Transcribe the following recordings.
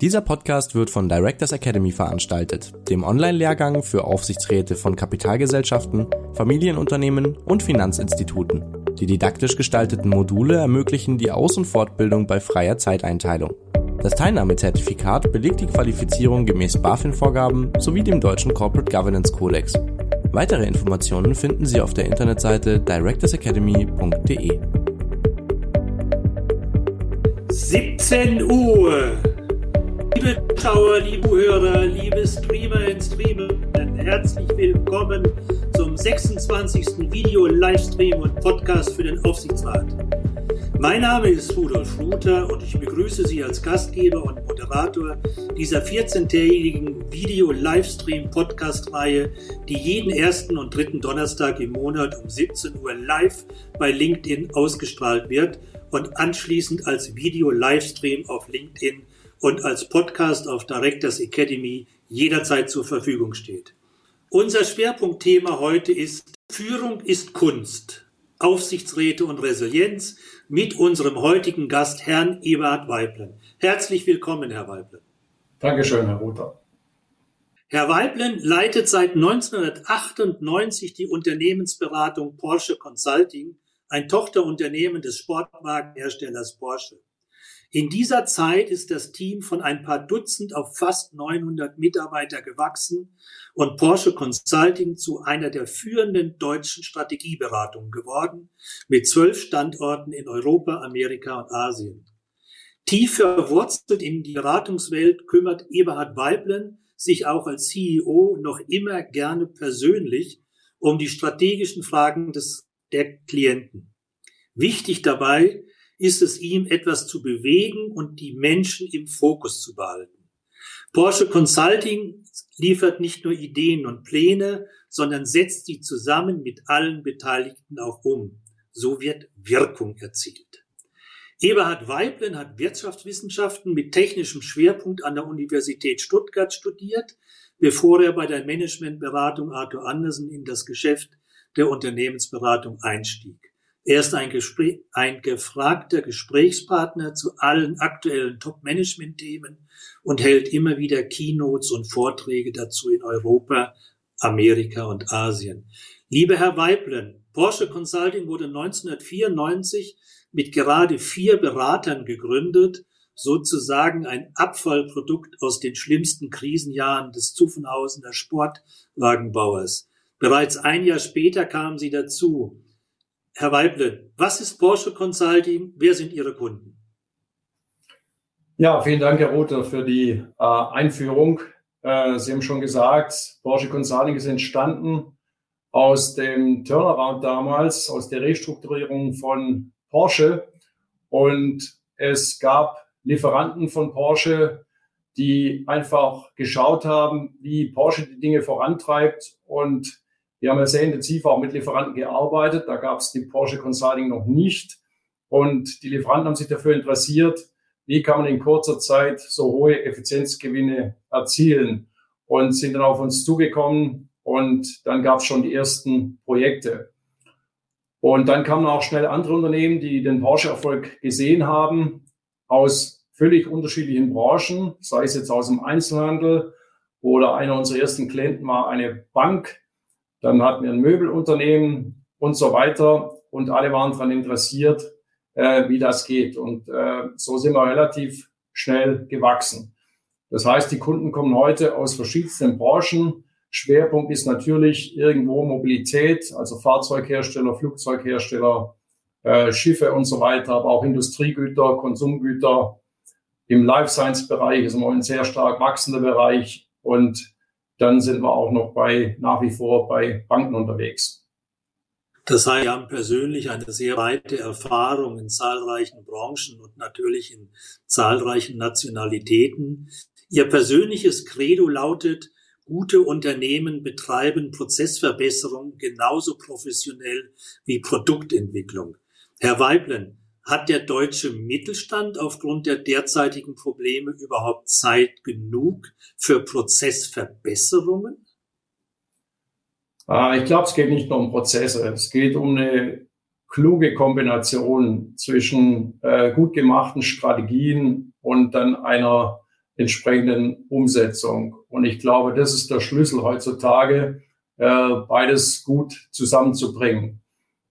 Dieser Podcast wird von Directors Academy veranstaltet, dem Online-Lehrgang für Aufsichtsräte von Kapitalgesellschaften, Familienunternehmen und Finanzinstituten. Die didaktisch gestalteten Module ermöglichen die Aus- und Fortbildung bei freier Zeiteinteilung. Das Teilnahmezertifikat belegt die Qualifizierung gemäß BaFin-Vorgaben sowie dem deutschen Corporate Governance Codex. Weitere Informationen finden Sie auf der Internetseite directorsacademy.de. 17 Uhr. Liebe Zuschauer, liebe Hörer, liebe Streamer und Streamerinnen, herzlich willkommen zum 26. Video-Livestream und Podcast für den Aufsichtsrat. Mein Name ist Rudolf Ruther und ich begrüße Sie als Gastgeber und Moderator dieser 14-tägigen Video-Livestream-Podcast-Reihe, die jeden ersten und dritten Donnerstag im Monat um 17 Uhr live bei LinkedIn ausgestrahlt wird und anschließend als Video-Livestream auf LinkedIn und als Podcast auf Directors Academy jederzeit zur Verfügung steht. Unser Schwerpunktthema heute ist Führung ist Kunst, Aufsichtsräte und Resilienz mit unserem heutigen Gast, Herrn Eberhard Weiblen. Herzlich willkommen, Herr Weiblen. Dankeschön, Herr Ruther. Herr Weiblen leitet seit 1998 die Unternehmensberatung Porsche Consulting, ein Tochterunternehmen des Sportwagenherstellers Porsche. In dieser Zeit ist das Team von ein paar Dutzend auf fast 900 Mitarbeiter gewachsen und Porsche Consulting zu einer der führenden deutschen Strategieberatungen geworden, mit zwölf Standorten in Europa, Amerika und Asien. Tief verwurzelt in die Beratungswelt kümmert Eberhard Weiblen sich auch als CEO noch immer gerne persönlich um die strategischen Fragen des, der Klienten. Wichtig dabei ist es ihm, etwas zu bewegen und die Menschen im Fokus zu behalten. Porsche Consulting liefert nicht nur Ideen und Pläne, sondern setzt sie zusammen mit allen Beteiligten auch um. So wird Wirkung erzielt. Eberhard Weiblen hat Wirtschaftswissenschaften mit technischem Schwerpunkt an der Universität Stuttgart studiert, bevor er bei der Managementberatung Arthur Andersen in das Geschäft der Unternehmensberatung einstieg. Er ist ein, Gespräch, ein gefragter Gesprächspartner zu allen aktuellen Top-Management-Themen und hält immer wieder Keynotes und Vorträge dazu in Europa, Amerika und Asien. Lieber Herr Weiblen, Porsche Consulting wurde 1994 mit gerade vier Beratern gegründet, sozusagen ein Abfallprodukt aus den schlimmsten Krisenjahren des Zuffenhausener Sportwagenbauers. Bereits ein Jahr später kamen sie dazu. Herr Weible, was ist Porsche Consulting? Wer sind Ihre Kunden? Ja, vielen Dank, Herr Rother, für die äh, Einführung. Äh, Sie haben schon gesagt, Porsche Consulting ist entstanden aus dem Turnaround damals, aus der Restrukturierung von Porsche. Und es gab Lieferanten von Porsche, die einfach geschaut haben, wie Porsche die Dinge vorantreibt und wir haben ja sehr intensiv auch mit Lieferanten gearbeitet. Da gab es die Porsche Consulting noch nicht. Und die Lieferanten haben sich dafür interessiert, wie kann man in kurzer Zeit so hohe Effizienzgewinne erzielen und sind dann auf uns zugekommen und dann gab es schon die ersten Projekte. Und dann kamen auch schnell andere Unternehmen, die den Porsche-Erfolg gesehen haben, aus völlig unterschiedlichen Branchen, sei es jetzt aus dem Einzelhandel oder einer unserer ersten Klienten war eine Bank, dann hatten wir ein Möbelunternehmen und so weiter. Und alle waren daran interessiert, äh, wie das geht. Und äh, so sind wir relativ schnell gewachsen. Das heißt, die Kunden kommen heute aus verschiedensten Branchen. Schwerpunkt ist natürlich irgendwo Mobilität, also Fahrzeughersteller, Flugzeughersteller, äh, Schiffe und so weiter, aber auch Industriegüter, Konsumgüter. Im Life Science Bereich ist immer ein sehr stark wachsender Bereich und dann sind wir auch noch bei, nach wie vor bei Banken unterwegs. Das heißt, Sie haben persönlich eine sehr weite Erfahrung in zahlreichen Branchen und natürlich in zahlreichen Nationalitäten. Ihr persönliches Credo lautet, gute Unternehmen betreiben Prozessverbesserung genauso professionell wie Produktentwicklung. Herr Weiblen, hat der deutsche Mittelstand aufgrund der derzeitigen Probleme überhaupt Zeit genug für Prozessverbesserungen? Ah, ich glaube, es geht nicht nur um Prozesse. Es geht um eine kluge Kombination zwischen äh, gut gemachten Strategien und dann einer entsprechenden Umsetzung. Und ich glaube, das ist der Schlüssel heutzutage, äh, beides gut zusammenzubringen.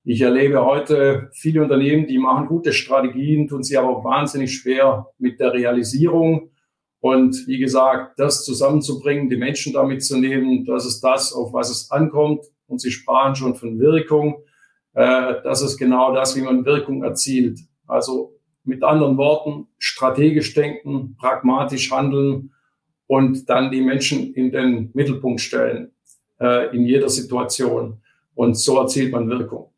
Ich erlebe heute viele Unternehmen, die machen gute Strategien, tun sie aber wahnsinnig schwer mit der Realisierung. Und wie gesagt, das zusammenzubringen, die Menschen damit zu nehmen, das ist das, auf was es ankommt. Und Sie sprachen schon von Wirkung. Äh, das ist genau das, wie man Wirkung erzielt. Also mit anderen Worten, strategisch denken, pragmatisch handeln und dann die Menschen in den Mittelpunkt stellen, äh, in jeder Situation. Und so erzielt man Wirkung.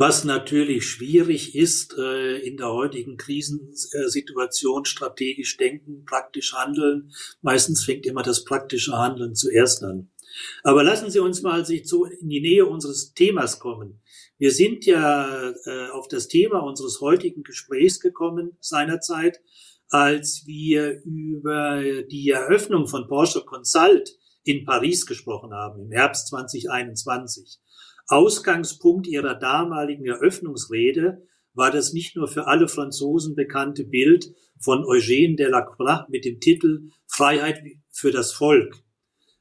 Was natürlich schwierig ist, äh, in der heutigen Krisensituation strategisch denken, praktisch handeln. Meistens fängt immer das praktische Handeln zuerst an. Aber lassen Sie uns mal sich so in die Nähe unseres Themas kommen. Wir sind ja äh, auf das Thema unseres heutigen Gesprächs gekommen seinerzeit, als wir über die Eröffnung von Porsche Consult in Paris gesprochen haben, im Herbst 2021. Ausgangspunkt ihrer damaligen Eröffnungsrede war das nicht nur für alle Franzosen bekannte Bild von Eugène Delacroix mit dem Titel Freiheit für das Volk.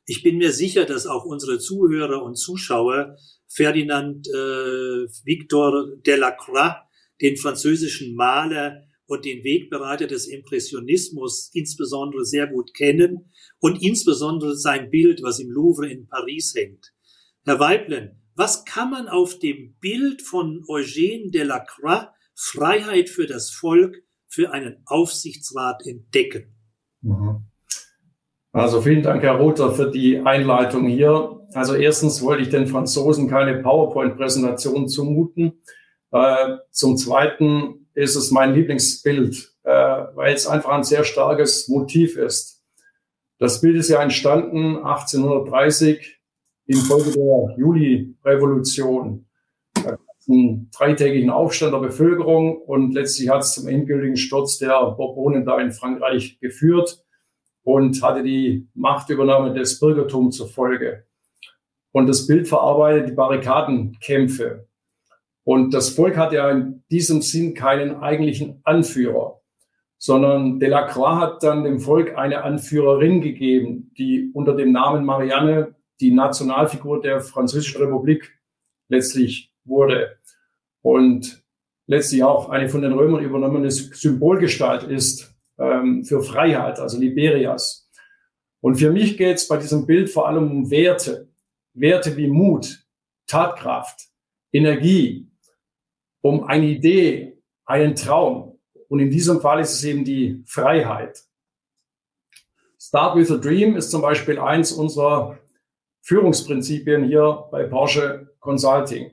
Ich bin mir sicher, dass auch unsere Zuhörer und Zuschauer Ferdinand äh, Victor Delacroix, den französischen Maler und den Wegbereiter des Impressionismus insbesondere sehr gut kennen und insbesondere sein Bild, was im Louvre in Paris hängt. Herr Weiblen, was kann man auf dem Bild von Eugène Delacroix Freiheit für das Volk für einen Aufsichtsrat entdecken? Mhm. Also vielen Dank, Herr Rother, für die Einleitung hier. Also erstens wollte ich den Franzosen keine PowerPoint-Präsentation zumuten. Äh, zum Zweiten ist es mein Lieblingsbild, äh, weil es einfach ein sehr starkes Motiv ist. Das Bild ist ja entstanden 1830 infolge der Juli-Revolution. einen dreitägigen Aufstand der Bevölkerung und letztlich hat es zum endgültigen Sturz der Bourbonen da in Frankreich geführt und hatte die Machtübernahme des Bürgertums zur Folge. Und das Bild verarbeitet die Barrikadenkämpfe. Und das Volk hat ja in diesem Sinn keinen eigentlichen Anführer, sondern Delacroix hat dann dem Volk eine Anführerin gegeben, die unter dem Namen Marianne die Nationalfigur der Französischen Republik letztlich wurde und letztlich auch eine von den Römern übernommene Symbolgestalt ist ähm, für Freiheit, also Liberias. Und für mich geht es bei diesem Bild vor allem um Werte, Werte wie Mut, Tatkraft, Energie, um eine Idee, einen Traum. Und in diesem Fall ist es eben die Freiheit. Start with a Dream ist zum Beispiel eins unserer Führungsprinzipien hier bei Porsche Consulting.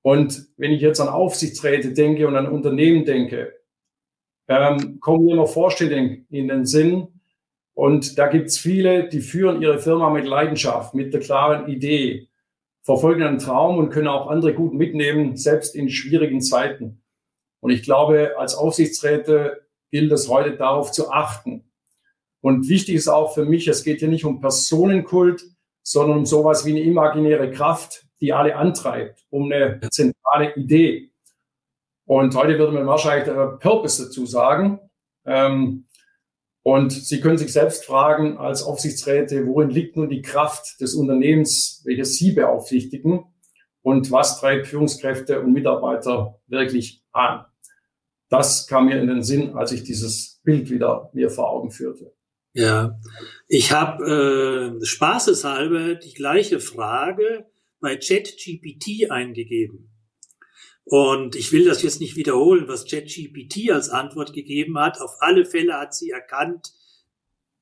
Und wenn ich jetzt an Aufsichtsräte denke und an Unternehmen denke, ähm, kommen mir noch Vorstellungen in den Sinn. Und da gibt's viele, die führen ihre Firma mit Leidenschaft, mit der klaren Idee, verfolgen einen Traum und können auch andere gut mitnehmen, selbst in schwierigen Zeiten. Und ich glaube, als Aufsichtsräte gilt es heute darauf zu achten. Und wichtig ist auch für mich, es geht hier nicht um Personenkult, sondern um sowas wie eine imaginäre Kraft, die alle antreibt, um eine zentrale Idee. Und heute würde man wahrscheinlich der Purpose dazu sagen. Ähm, und Sie können sich selbst fragen als Aufsichtsräte, worin liegt nun die Kraft des Unternehmens, welches Sie beaufsichtigen und was treibt Führungskräfte und Mitarbeiter wirklich an? Das kam mir in den Sinn, als ich dieses Bild wieder mir vor Augen führte. Ja, ich habe äh, spaßeshalber die gleiche Frage bei ChatGPT eingegeben. Und ich will das jetzt nicht wiederholen, was ChatGPT als Antwort gegeben hat. Auf alle Fälle hat sie erkannt,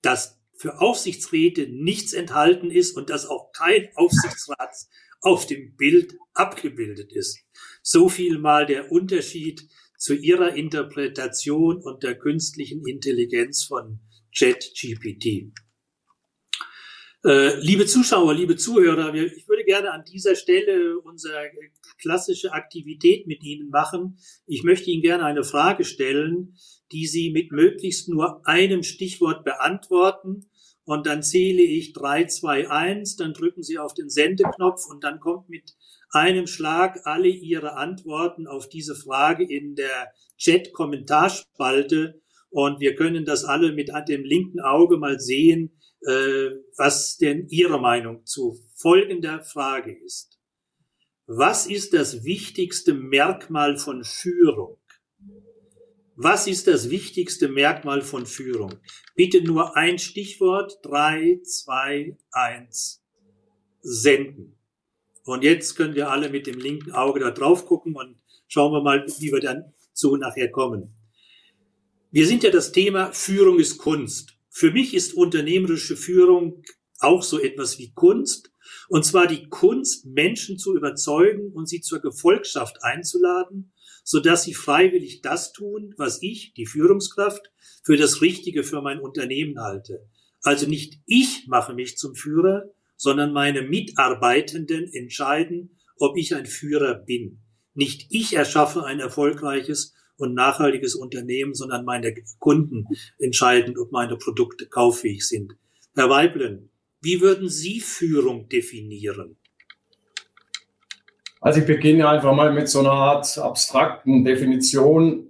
dass für Aufsichtsräte nichts enthalten ist und dass auch kein Aufsichtsrat auf dem Bild abgebildet ist. So viel mal der Unterschied zu ihrer Interpretation und der künstlichen Intelligenz von ChatGPT. Äh, liebe Zuschauer, liebe Zuhörer, ich würde gerne an dieser Stelle unsere klassische Aktivität mit Ihnen machen. Ich möchte Ihnen gerne eine Frage stellen, die Sie mit möglichst nur einem Stichwort beantworten. Und dann zähle ich drei, zwei, eins, dann drücken Sie auf den Sendeknopf und dann kommt mit einem Schlag alle Ihre Antworten auf diese Frage in der Chat-Kommentarspalte Und wir können das alle mit dem linken Auge mal sehen, äh, was denn Ihre Meinung zu folgender Frage ist. Was ist das wichtigste Merkmal von Führung? Was ist das wichtigste Merkmal von Führung? Bitte nur ein Stichwort. Drei, zwei, eins. Senden. Und jetzt können wir alle mit dem linken Auge da drauf gucken und schauen wir mal, wie wir dann zu nachher kommen. Wir sind ja das Thema Führung ist Kunst. Für mich ist unternehmerische Führung auch so etwas wie Kunst. Und zwar die Kunst, Menschen zu überzeugen und sie zur Gefolgschaft einzuladen, so dass sie freiwillig das tun, was ich, die Führungskraft, für das Richtige für mein Unternehmen halte. Also nicht ich mache mich zum Führer, sondern meine Mitarbeitenden entscheiden, ob ich ein Führer bin. Nicht ich erschaffe ein erfolgreiches und nachhaltiges Unternehmen, sondern meine Kunden entscheiden, ob meine Produkte kauffähig sind. Herr Weiblen, wie würden Sie Führung definieren? Also ich beginne einfach mal mit so einer Art abstrakten Definition.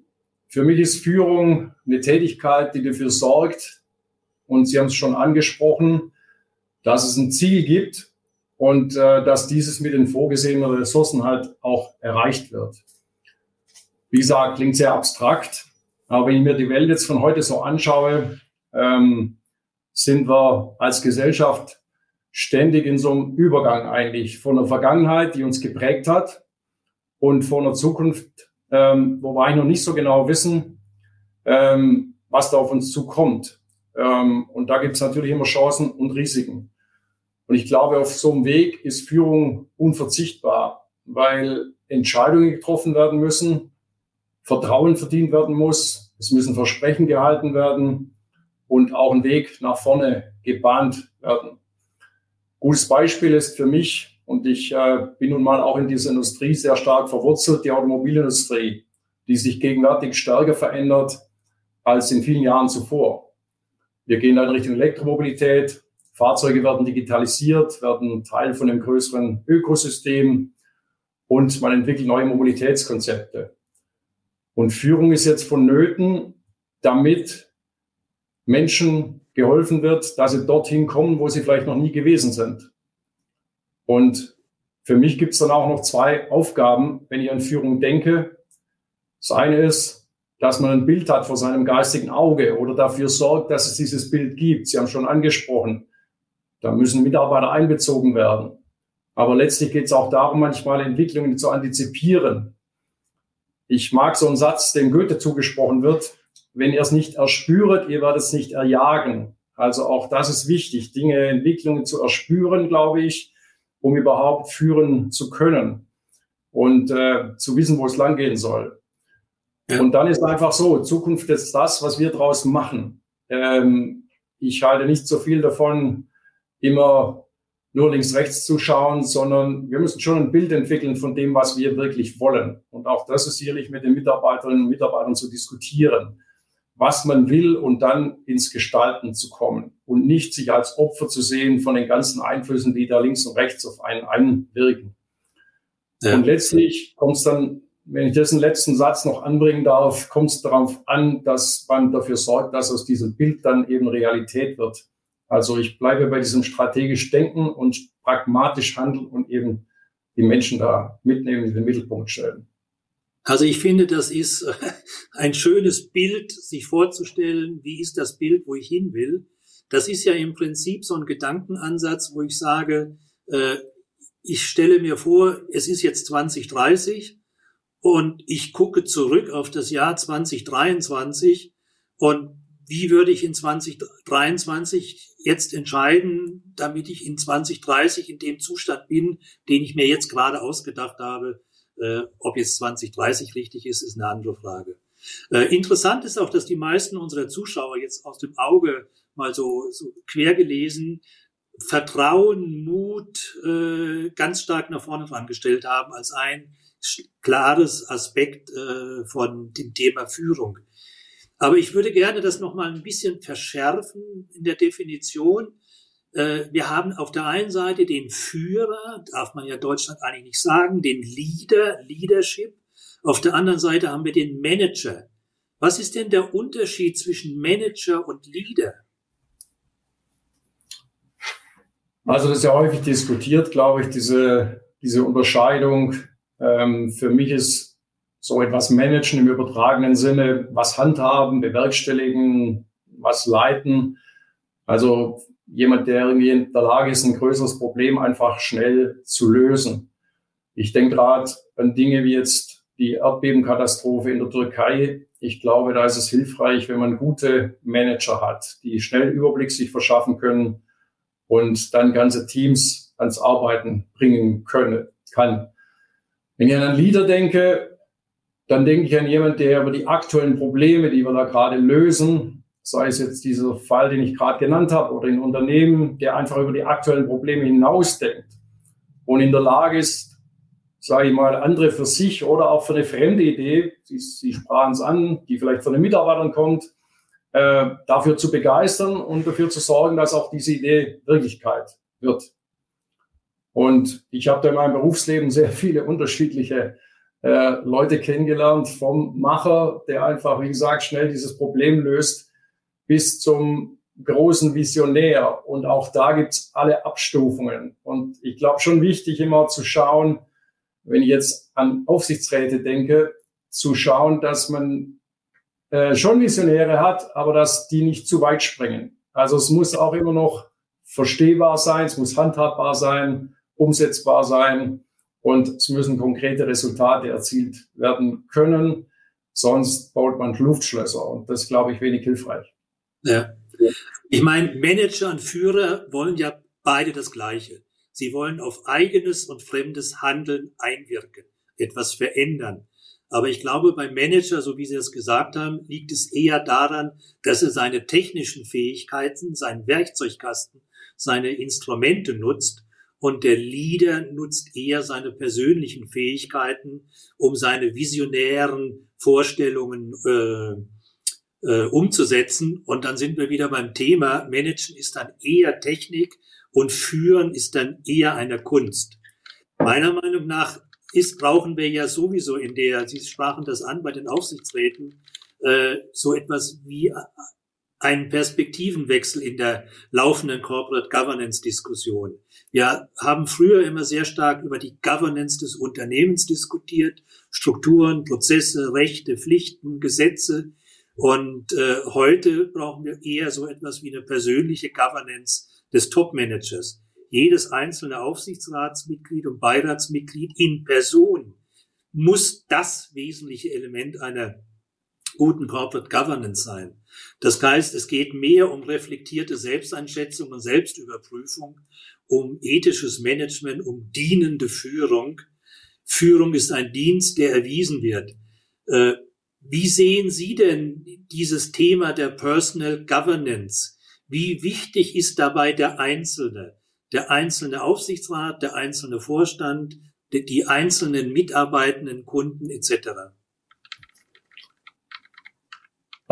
Für mich ist Führung eine Tätigkeit, die dafür sorgt, und Sie haben es schon angesprochen, dass es ein Ziel gibt und äh, dass dieses mit den vorgesehenen Ressourcen halt auch erreicht wird. Wie gesagt, klingt sehr abstrakt, aber wenn ich mir die Welt jetzt von heute so anschaue, ähm, sind wir als Gesellschaft ständig in so einem Übergang eigentlich von der Vergangenheit, die uns geprägt hat, und von der Zukunft, ähm, wo wir eigentlich noch nicht so genau wissen, ähm, was da auf uns zukommt. Ähm, und da gibt es natürlich immer Chancen und Risiken. Und ich glaube, auf so einem Weg ist Führung unverzichtbar, weil Entscheidungen getroffen werden müssen, Vertrauen verdient werden muss. Es müssen Versprechen gehalten werden und auch ein Weg nach vorne gebahnt werden. Gutes Beispiel ist für mich, und ich äh, bin nun mal auch in dieser Industrie sehr stark verwurzelt, die Automobilindustrie, die sich gegenwärtig stärker verändert als in vielen Jahren zuvor. Wir gehen in Richtung Elektromobilität. Fahrzeuge werden digitalisiert, werden Teil von einem größeren Ökosystem und man entwickelt neue Mobilitätskonzepte. Und Führung ist jetzt vonnöten, damit Menschen geholfen wird, dass sie dorthin kommen, wo sie vielleicht noch nie gewesen sind. Und für mich gibt es dann auch noch zwei Aufgaben, wenn ich an Führung denke. Das eine ist, dass man ein Bild hat vor seinem geistigen Auge oder dafür sorgt, dass es dieses Bild gibt. Sie haben schon angesprochen, da müssen Mitarbeiter einbezogen werden. Aber letztlich geht es auch darum, manchmal Entwicklungen zu antizipieren. Ich mag so einen Satz, dem Goethe zugesprochen wird, wenn ihr es nicht erspüret, ihr werdet es nicht erjagen. Also auch das ist wichtig, Dinge, Entwicklungen zu erspüren, glaube ich, um überhaupt führen zu können und äh, zu wissen, wo es langgehen soll. Und dann ist einfach so, Zukunft ist das, was wir draus machen. Ähm, ich halte nicht so viel davon, immer nur links, rechts zu schauen, sondern wir müssen schon ein Bild entwickeln von dem, was wir wirklich wollen. Und auch das ist sicherlich mit den Mitarbeiterinnen und Mitarbeitern zu diskutieren, was man will und dann ins Gestalten zu kommen und nicht sich als Opfer zu sehen von den ganzen Einflüssen, die da links und rechts auf einen einwirken. Ja. Und letztlich kommt es dann, wenn ich diesen letzten Satz noch anbringen darf, kommt es darauf an, dass man dafür sorgt, dass aus diesem Bild dann eben Realität wird. Also ich bleibe bei diesem strategisch Denken und pragmatisch handeln und eben die Menschen da mitnehmen, in den Mittelpunkt stellen. Also ich finde, das ist ein schönes Bild, sich vorzustellen, wie ist das Bild, wo ich hin will. Das ist ja im Prinzip so ein Gedankenansatz, wo ich sage, äh, ich stelle mir vor, es ist jetzt 2030 und ich gucke zurück auf das Jahr 2023 und wie würde ich in 2023 jetzt entscheiden, damit ich in 2030 in dem Zustand bin, den ich mir jetzt gerade ausgedacht habe. Äh, ob jetzt 2030 richtig ist, ist eine andere Frage. Äh, interessant ist auch, dass die meisten unserer Zuschauer jetzt aus dem Auge mal so, so quer gelesen Vertrauen, Mut äh, ganz stark nach vorne dran gestellt haben als ein klares Aspekt äh, von dem Thema Führung. Aber ich würde gerne das noch mal ein bisschen verschärfen in der Definition. Äh, wir haben auf der einen Seite den Führer, darf man ja Deutschland eigentlich nicht sagen, den Leader, Leadership. Auf der anderen Seite haben wir den Manager. Was ist denn der Unterschied zwischen Manager und Leader? Also das ist ja häufig diskutiert, glaube ich, diese, diese Unterscheidung. Ähm, für mich ist so etwas Managen im übertragenen Sinne, was handhaben, bewerkstelligen, was leiten. Also jemand, der irgendwie in der Lage ist, ein größeres Problem einfach schnell zu lösen. Ich denke gerade an Dinge wie jetzt die Erdbebenkatastrophe in der Türkei. Ich glaube, da ist es hilfreich, wenn man gute Manager hat, die schnell Überblick sich verschaffen können und dann ganze Teams ans Arbeiten bringen können, kann. Wenn ich an einen Leader denke, dann denke ich an jemanden, der über die aktuellen Probleme, die wir da gerade lösen, sei es jetzt dieser Fall, den ich gerade genannt habe, oder in Unternehmen, der einfach über die aktuellen Probleme hinausdenkt und in der Lage ist, sage ich mal, andere für sich oder auch für eine fremde Idee, Sie, Sie sprachen es an, die vielleicht von den Mitarbeitern kommt, äh, dafür zu begeistern und dafür zu sorgen, dass auch diese Idee Wirklichkeit wird. Und ich habe da in meinem Berufsleben sehr viele unterschiedliche äh, Leute kennengelernt, vom Macher, der einfach, wie gesagt, schnell dieses Problem löst, bis zum großen Visionär. Und auch da gibt's alle Abstufungen. Und ich glaube schon wichtig, immer zu schauen, wenn ich jetzt an Aufsichtsräte denke, zu schauen, dass man äh, schon Visionäre hat, aber dass die nicht zu weit springen. Also es muss auch immer noch verstehbar sein, es muss handhabbar sein, umsetzbar sein und es müssen konkrete Resultate erzielt werden können. Sonst baut man Luftschlösser und das glaube ich wenig hilfreich. Ja. Ich meine, Manager und Führer wollen ja beide das Gleiche. Sie wollen auf eigenes und fremdes Handeln einwirken, etwas verändern. Aber ich glaube, beim Manager, so wie Sie es gesagt haben, liegt es eher daran, dass er seine technischen Fähigkeiten, seinen Werkzeugkasten, seine Instrumente nutzt und der Leader nutzt eher seine persönlichen Fähigkeiten, um seine visionären Vorstellungen äh, äh, umzusetzen. Und dann sind wir wieder beim Thema, Managen ist dann eher Technik und Führen ist dann eher eine Kunst. Meiner Meinung nach ist, brauchen wir ja sowieso in der, Sie sprachen das an bei den Aufsichtsräten, äh, so etwas wie einen Perspektivenwechsel in der laufenden Corporate Governance Diskussion. Wir haben früher immer sehr stark über die Governance des Unternehmens diskutiert, Strukturen, Prozesse, Rechte, Pflichten, Gesetze. Und äh, heute brauchen wir eher so etwas wie eine persönliche Governance des Top-Managers jedes einzelne Aufsichtsratsmitglied und Beiratsmitglied in Person muss das wesentliche Element einer guten Corporate Governance sein. Das heißt, es geht mehr um reflektierte Selbsteinschätzung und Selbstüberprüfung, um ethisches Management, um dienende Führung. Führung ist ein Dienst, der erwiesen wird. Äh, wie sehen Sie denn dieses Thema der Personal Governance? Wie wichtig ist dabei der Einzelne? der einzelne Aufsichtsrat, der einzelne Vorstand, die, die einzelnen mitarbeitenden Kunden etc.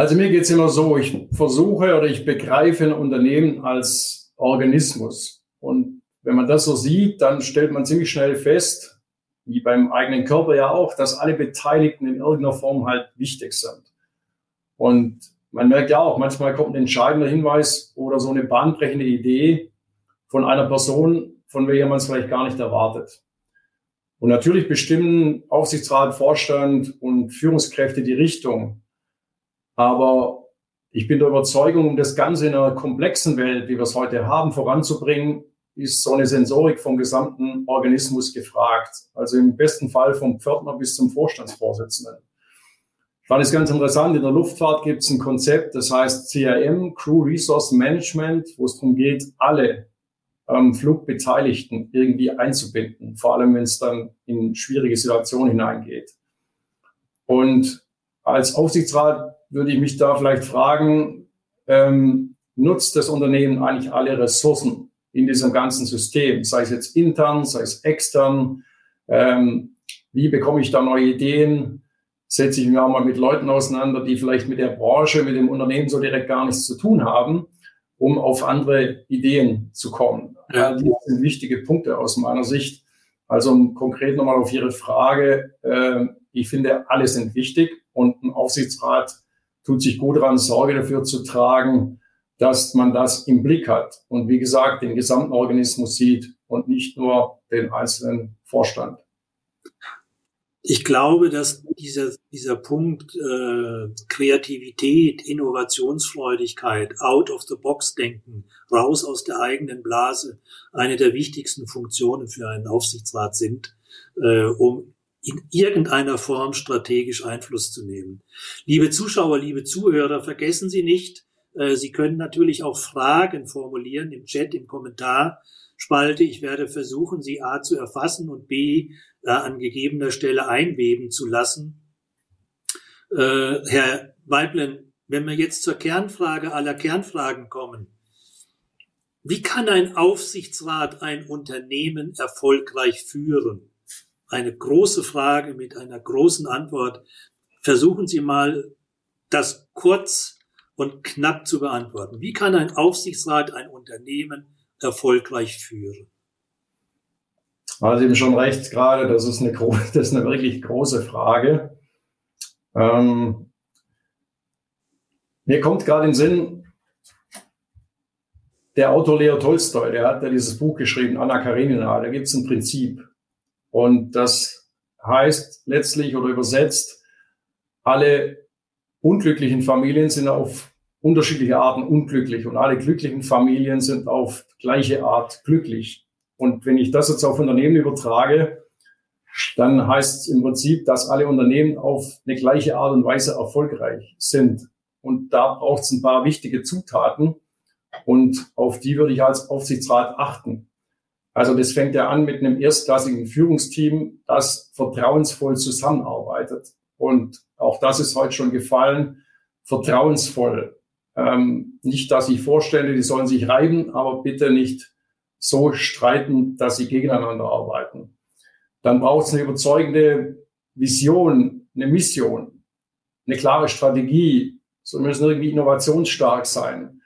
Also mir geht es immer so, ich versuche oder ich begreife ein Unternehmen als Organismus. Und wenn man das so sieht, dann stellt man ziemlich schnell fest, wie beim eigenen Körper ja auch, dass alle Beteiligten in irgendeiner Form halt wichtig sind. Und man merkt ja auch, manchmal kommt ein entscheidender Hinweis oder so eine bahnbrechende Idee, von einer Person, von welcher man es vielleicht gar nicht erwartet. Und natürlich bestimmen Aufsichtsrat, Vorstand und Führungskräfte die Richtung. Aber ich bin der Überzeugung, um das Ganze in einer komplexen Welt, wie wir es heute haben, voranzubringen, ist so eine Sensorik vom gesamten Organismus gefragt. Also im besten Fall vom Pförtner bis zum Vorstandsvorsitzenden. Ich fand es ganz interessant, in der Luftfahrt gibt es ein Konzept, das heißt CRM, Crew Resource Management, wo es darum geht, alle ähm, Flugbeteiligten irgendwie einzubinden, vor allem wenn es dann in schwierige Situationen hineingeht. Und als Aufsichtsrat würde ich mich da vielleicht fragen, ähm, nutzt das Unternehmen eigentlich alle Ressourcen in diesem ganzen System, sei es jetzt intern, sei es extern, ähm, wie bekomme ich da neue Ideen, setze ich mich auch mal mit Leuten auseinander, die vielleicht mit der Branche, mit dem Unternehmen so direkt gar nichts zu tun haben um auf andere Ideen zu kommen. Ja. Die sind wichtige Punkte aus meiner Sicht. Also um konkret nochmal auf Ihre Frage, äh, ich finde, alle sind wichtig und ein Aufsichtsrat tut sich gut daran, Sorge dafür zu tragen, dass man das im Blick hat und wie gesagt den gesamten Organismus sieht und nicht nur den einzelnen Vorstand. Ich glaube, dass dieser, dieser Punkt äh, Kreativität, Innovationsfreudigkeit, out-of-the-box-Denken, raus aus der eigenen Blase, eine der wichtigsten Funktionen für einen Aufsichtsrat sind, äh, um in irgendeiner Form strategisch Einfluss zu nehmen. Liebe Zuschauer, liebe Zuhörer, vergessen Sie nicht, äh, Sie können natürlich auch Fragen formulieren im Chat, im Kommentarspalte. Ich werde versuchen, sie A zu erfassen und B äh, an gegebener Stelle einweben zu lassen. Äh, Herr Weiblen, wenn wir jetzt zur Kernfrage aller Kernfragen kommen, wie kann ein Aufsichtsrat ein Unternehmen erfolgreich führen? Eine große Frage mit einer großen Antwort. Versuchen Sie mal, das kurz und knapp zu beantworten. Wie kann ein Aufsichtsrat ein Unternehmen erfolgreich führen? Also eben schon recht gerade, das ist eine, das ist eine wirklich große Frage. Ähm, mir kommt gerade in den Sinn, der Autor Leo Tolstoi, der hat ja dieses Buch geschrieben, Anna Karenina, da gibt es ein Prinzip. Und das heißt letztlich oder übersetzt, alle unglücklichen Familien sind auf unterschiedliche Arten unglücklich und alle glücklichen Familien sind auf gleiche Art glücklich. Und wenn ich das jetzt auf Unternehmen übertrage, dann heißt es im Prinzip, dass alle Unternehmen auf eine gleiche Art und Weise erfolgreich sind. Und da braucht es ein paar wichtige Zutaten und auf die würde ich als Aufsichtsrat achten. Also das fängt ja an mit einem erstklassigen Führungsteam, das vertrauensvoll zusammenarbeitet. Und auch das ist heute schon gefallen, vertrauensvoll. Ähm, nicht, dass ich vorstelle, die sollen sich reiben, aber bitte nicht so streiten, dass sie gegeneinander arbeiten. Dann braucht es eine überzeugende Vision, eine Mission, eine klare Strategie. So müssen irgendwie innovationsstark sein.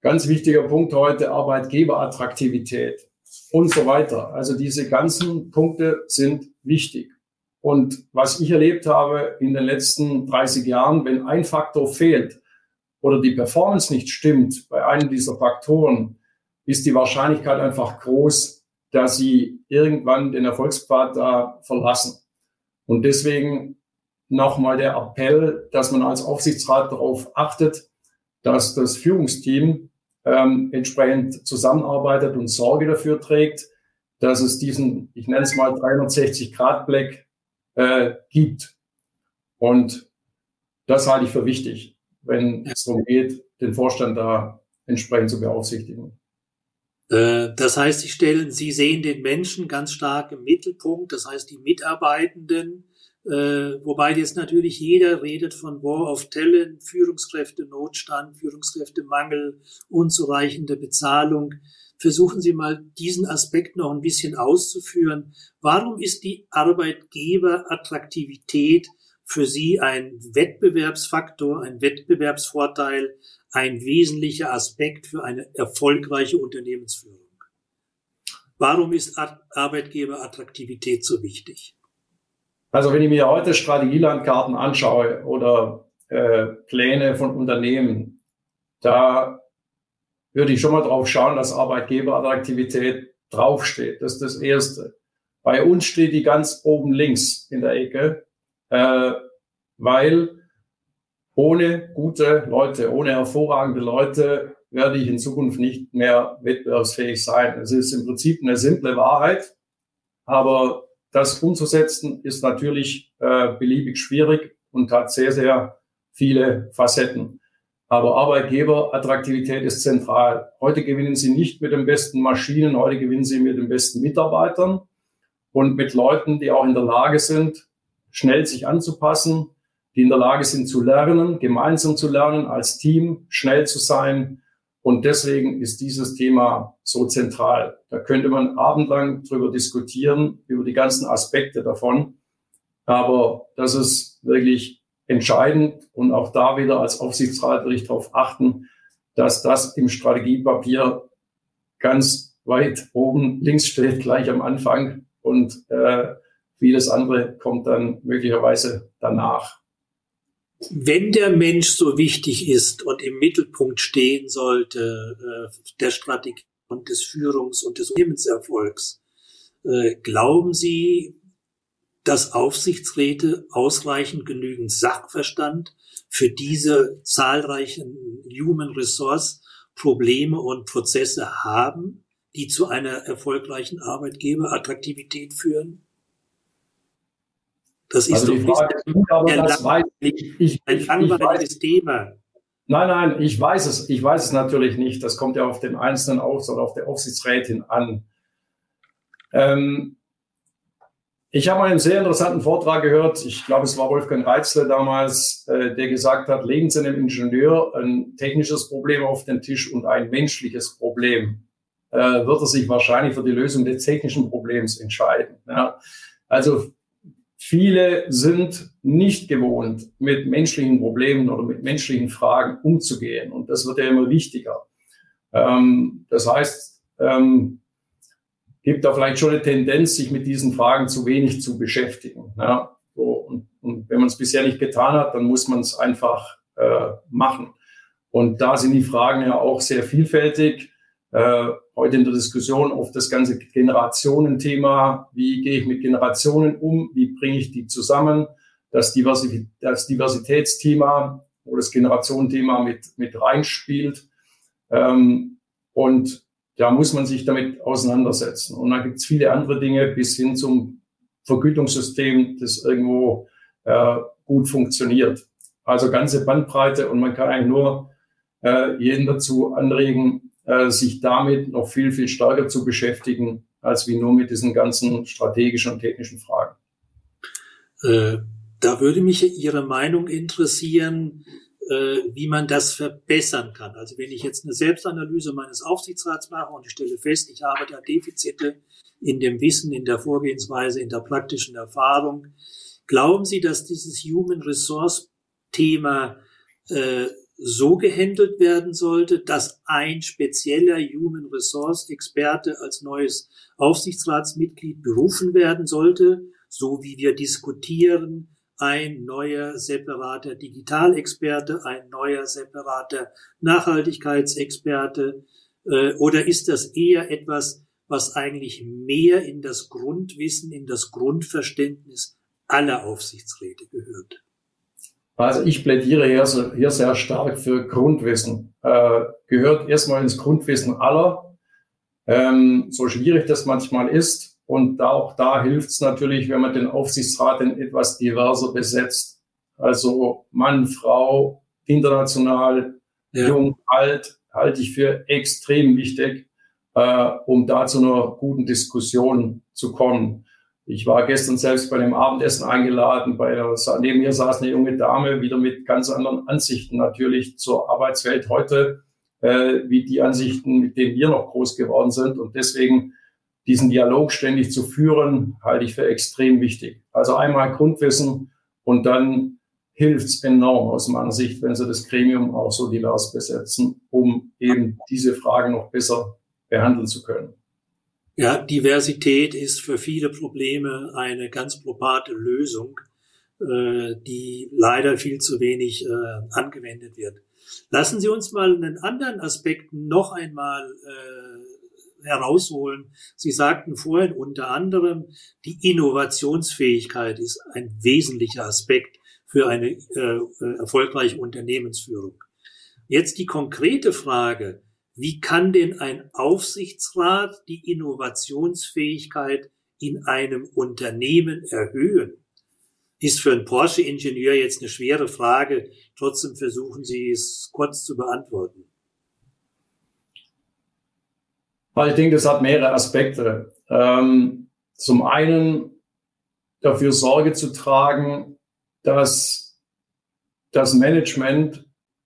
Ganz wichtiger Punkt heute Arbeitgeberattraktivität und so weiter. Also diese ganzen Punkte sind wichtig. Und was ich erlebt habe in den letzten 30 Jahren, wenn ein Faktor fehlt oder die Performance nicht stimmt bei einem dieser Faktoren, ist die Wahrscheinlichkeit einfach groß, dass sie irgendwann den Erfolgspfad da verlassen. Und deswegen nochmal der Appell, dass man als Aufsichtsrat darauf achtet, dass das Führungsteam ähm, entsprechend zusammenarbeitet und Sorge dafür trägt, dass es diesen, ich nenne es mal 360-Grad-Black äh, gibt. Und das halte ich für wichtig, wenn es darum geht, den Vorstand da entsprechend zu beaufsichtigen. Äh, das heißt, Sie stellen, Sie sehen den Menschen ganz stark im Mittelpunkt, das heißt die Mitarbeitenden, äh, wobei jetzt natürlich jeder redet von War of Talent, Führungskräfte-Notstand, Führungskräftemangel, unzureichende Bezahlung. Versuchen Sie mal diesen Aspekt noch ein bisschen auszuführen. Warum ist die Arbeitgeberattraktivität für Sie ein Wettbewerbsfaktor, ein Wettbewerbsvorteil, ein wesentlicher Aspekt für eine erfolgreiche Unternehmensführung. Warum ist Arbeitgeberattraktivität so wichtig? Also wenn ich mir heute Strategielandkarten anschaue oder äh, Pläne von Unternehmen, da würde ich schon mal drauf schauen, dass Arbeitgeberattraktivität draufsteht. Das ist das Erste. Bei uns steht die ganz oben links in der Ecke, äh, weil ohne gute Leute, ohne hervorragende Leute werde ich in Zukunft nicht mehr wettbewerbsfähig sein. Es ist im Prinzip eine simple Wahrheit, aber das umzusetzen ist natürlich äh, beliebig schwierig und hat sehr, sehr viele Facetten. Aber Arbeitgeberattraktivität ist zentral. Heute gewinnen Sie nicht mit den besten Maschinen, heute gewinnen Sie mit den besten Mitarbeitern und mit Leuten, die auch in der Lage sind, schnell sich anzupassen, die in der Lage sind zu lernen, gemeinsam zu lernen, als Team schnell zu sein. Und deswegen ist dieses Thema so zentral. Da könnte man abendlang drüber diskutieren, über die ganzen Aspekte davon. Aber das ist wirklich entscheidend. Und auch da wieder als Aufsichtsrat würde ich darauf achten, dass das im Strategiepapier ganz weit oben links steht, gleich am Anfang. Und äh, vieles andere kommt dann möglicherweise danach. Wenn der Mensch so wichtig ist und im Mittelpunkt stehen sollte äh, der Strategie und des Führungs- und des Unternehmenserfolgs, äh, glauben Sie, dass Aufsichtsräte ausreichend genügend Sachverstand für diese zahlreichen Human Resource Probleme und Prozesse haben, die zu einer erfolgreichen Arbeitgeberattraktivität führen? Das ist also aber das weiß ich, ich, ein ich, langweiliges Thema. Nein, nein, ich weiß es, ich weiß es natürlich nicht. Das kommt ja auf den einzelnen Aufs- oder auf der Aufsichtsrätin an. Ähm, ich habe einen sehr interessanten Vortrag gehört. Ich glaube, es war Wolfgang Reitzle damals, äh, der gesagt hat, legen Sie einem Ingenieur ein technisches Problem auf den Tisch und ein menschliches Problem. Äh, wird er sich wahrscheinlich für die Lösung des technischen Problems entscheiden. Ja. Also viele sind nicht gewohnt, mit menschlichen Problemen oder mit menschlichen Fragen umzugehen. Und das wird ja immer wichtiger. Ähm, das heißt, ähm, gibt da vielleicht schon eine Tendenz, sich mit diesen Fragen zu wenig zu beschäftigen. Ja, so, und, und wenn man es bisher nicht getan hat, dann muss man es einfach äh, machen. Und da sind die Fragen ja auch sehr vielfältig. Äh, heute in der Diskussion auf das ganze Generationenthema. Wie gehe ich mit Generationen um? Wie bringe ich die zusammen? Das, Diversität, das Diversitätsthema oder das Generationenthema mit, mit reinspielt. Ähm, und da muss man sich damit auseinandersetzen. Und dann gibt es viele andere Dinge bis hin zum Vergütungssystem, das irgendwo äh, gut funktioniert. Also ganze Bandbreite und man kann eigentlich nur äh, jeden dazu anregen, äh, sich damit noch viel, viel stärker zu beschäftigen, als wie nur mit diesen ganzen strategischen und technischen Fragen. Äh, da würde mich Ihre Meinung interessieren äh, wie man das verbessern kann. Also wenn ich jetzt eine Selbstanalyse meines Aufsichtsrats mache und ich stelle fest, ich habe da Defizite in dem Wissen, in der Vorgehensweise, in der praktischen Erfahrung, glauben Sie, dass dieses Human Resource Thema äh, so gehandelt werden sollte, dass ein spezieller Human Resource Experte als neues Aufsichtsratsmitglied berufen werden sollte, so wie wir diskutieren, ein neuer separater Digitalexperte, ein neuer separater Nachhaltigkeitsexperte? Äh, oder ist das eher etwas, was eigentlich mehr in das Grundwissen, in das Grundverständnis aller Aufsichtsräte gehört? Also ich plädiere hier, hier sehr stark für Grundwissen. Äh, gehört erstmal ins Grundwissen aller. Ähm, so schwierig das manchmal ist, und auch da hilft es natürlich, wenn man den Aufsichtsrat in etwas diverser besetzt. Also Mann, Frau, international, ja. jung, alt, halte ich für extrem wichtig, äh, um da zu einer guten Diskussion zu kommen. Ich war gestern selbst bei dem Abendessen eingeladen. Bei der, neben mir saß eine junge Dame, wieder mit ganz anderen Ansichten natürlich zur Arbeitswelt heute, äh, wie die Ansichten, mit denen wir noch groß geworden sind. Und deswegen diesen Dialog ständig zu führen, halte ich für extrem wichtig. Also einmal Grundwissen und dann hilft es enorm aus meiner Sicht, wenn Sie das Gremium auch so divers besetzen, um eben diese Fragen noch besser behandeln zu können. Ja, Diversität ist für viele Probleme eine ganz probate Lösung, äh, die leider viel zu wenig äh, angewendet wird. Lassen Sie uns mal einen anderen Aspekt noch einmal äh, herausholen. Sie sagten vorhin unter anderem, die Innovationsfähigkeit ist ein wesentlicher Aspekt für eine äh, erfolgreiche Unternehmensführung. Jetzt die konkrete Frage, wie kann denn ein Aufsichtsrat die Innovationsfähigkeit in einem Unternehmen erhöhen? Ist für einen Porsche-Ingenieur jetzt eine schwere Frage. Trotzdem versuchen Sie es kurz zu beantworten. Ich denke, das hat mehrere Aspekte. Ähm, zum einen dafür Sorge zu tragen, dass das Management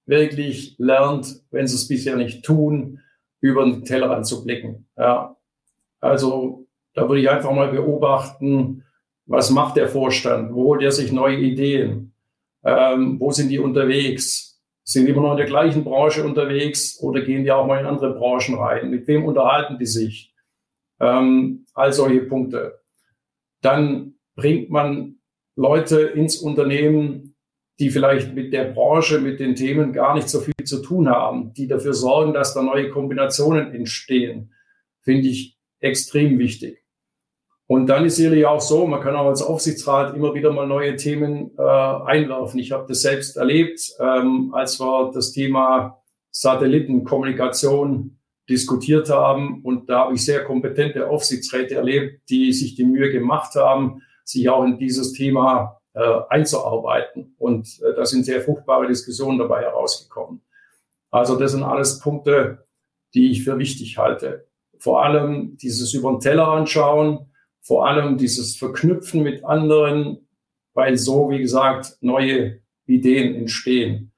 wirklich lernt, wenn sie es bisher nicht tun, über den Tellerrand zu blicken. Ja. Also da würde ich einfach mal beobachten, was macht der Vorstand? Wo holt er sich neue Ideen? Ähm, wo sind die unterwegs? Sind die immer noch in der gleichen Branche unterwegs oder gehen die auch mal in andere Branchen rein? Mit wem unterhalten die sich? Ähm, all solche Punkte. Dann bringt man Leute ins Unternehmen, die vielleicht mit der Branche, mit den Themen gar nicht so viel zu tun haben, die dafür sorgen, dass da neue Kombinationen entstehen, finde ich extrem wichtig. Und dann ist sicherlich auch so, man kann auch als Aufsichtsrat immer wieder mal neue Themen äh, einwerfen. Ich habe das selbst erlebt, ähm, als wir das Thema Satellitenkommunikation diskutiert haben. Und da habe ich sehr kompetente Aufsichtsräte erlebt, die sich die Mühe gemacht haben, sich auch in dieses Thema einzuarbeiten. Und äh, da sind sehr fruchtbare Diskussionen dabei herausgekommen. Also das sind alles Punkte, die ich für wichtig halte. Vor allem dieses über den Teller anschauen, vor allem dieses Verknüpfen mit anderen, weil so, wie gesagt, neue Ideen entstehen.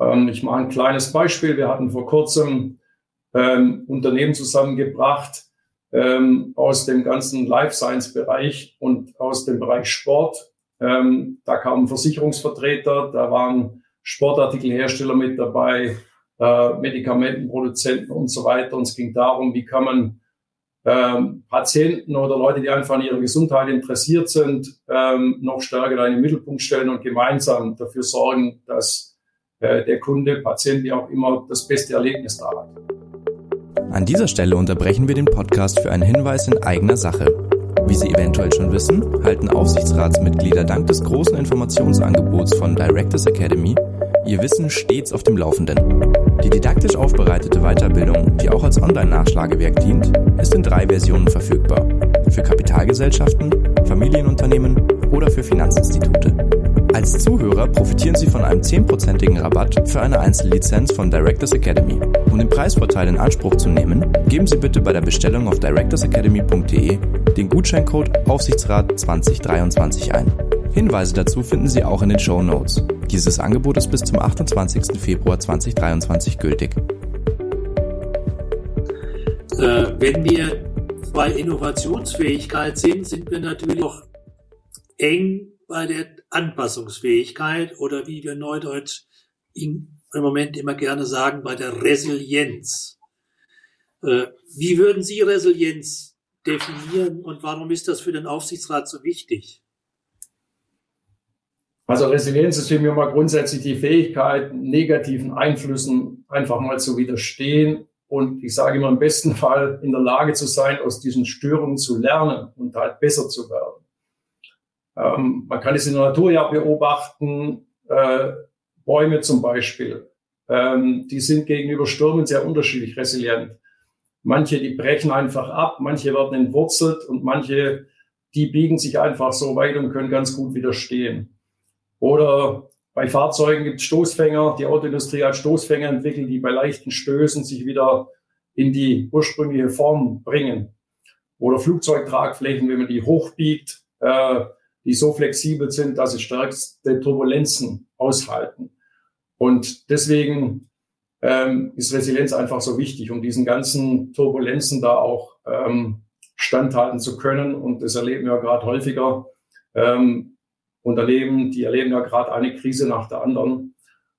Ähm, ich mache ein kleines Beispiel. Wir hatten vor kurzem ähm, Unternehmen zusammengebracht ähm, aus dem ganzen Life Science Bereich und aus dem Bereich Sport. Ähm, da kamen Versicherungsvertreter, da waren Sportartikelhersteller mit dabei, äh, Medikamentenproduzenten und so weiter. Und es ging darum, wie kann man ähm, Patienten oder Leute, die einfach an ihrer Gesundheit interessiert sind, ähm, noch stärker in den Mittelpunkt stellen und gemeinsam dafür sorgen, dass äh, der Kunde, Patient, wie auch immer, das beste Erlebnis da hat. An dieser Stelle unterbrechen wir den Podcast für einen Hinweis in eigener Sache. Wie Sie eventuell schon wissen, halten Aufsichtsratsmitglieder dank des großen Informationsangebots von Directors Academy ihr Wissen stets auf dem Laufenden. Die didaktisch aufbereitete Weiterbildung, die auch als Online-Nachschlagewerk dient, ist in drei Versionen verfügbar. Für Kapitalgesellschaften, Familienunternehmen oder für Finanzinstitute. Als Zuhörer profitieren Sie von einem 10%igen Rabatt für eine Einzellizenz von Directors Academy. Um den Preisvorteil in Anspruch zu nehmen, geben Sie bitte bei der Bestellung auf directorsacademy.de den Gutscheincode Aufsichtsrat 2023 ein. Hinweise dazu finden Sie auch in den Show Notes. Dieses Angebot ist bis zum 28. Februar 2023 gültig. Äh, wenn wir bei Innovationsfähigkeit sind, sind wir natürlich auch eng bei der Anpassungsfähigkeit oder wie wir neudeutsch im Moment immer gerne sagen, bei der Resilienz. Äh, wie würden Sie Resilienz definieren und warum ist das für den Aufsichtsrat so wichtig? Also Resilienz ist für mich mal grundsätzlich die Fähigkeit, negativen Einflüssen einfach mal zu widerstehen und ich sage immer im besten Fall in der Lage zu sein, aus diesen Störungen zu lernen und halt besser zu werden. Ähm, man kann es in der Natur ja beobachten, äh, Bäume zum Beispiel, ähm, die sind gegenüber Stürmen sehr unterschiedlich resilient. Manche, die brechen einfach ab, manche werden entwurzelt und manche, die biegen sich einfach so weit und können ganz gut widerstehen. Oder bei Fahrzeugen gibt es Stoßfänger. Die Autoindustrie hat Stoßfänger entwickelt, die bei leichten Stößen sich wieder in die ursprüngliche Form bringen. Oder Flugzeugtragflächen, wenn man die hochbiegt, äh, die so flexibel sind, dass sie stärkste Turbulenzen aushalten. Und deswegen ähm, ist Resilienz einfach so wichtig, um diesen ganzen Turbulenzen da auch ähm, standhalten zu können. Und das erleben wir gerade häufiger. Ähm, Unternehmen, die erleben ja gerade eine Krise nach der anderen.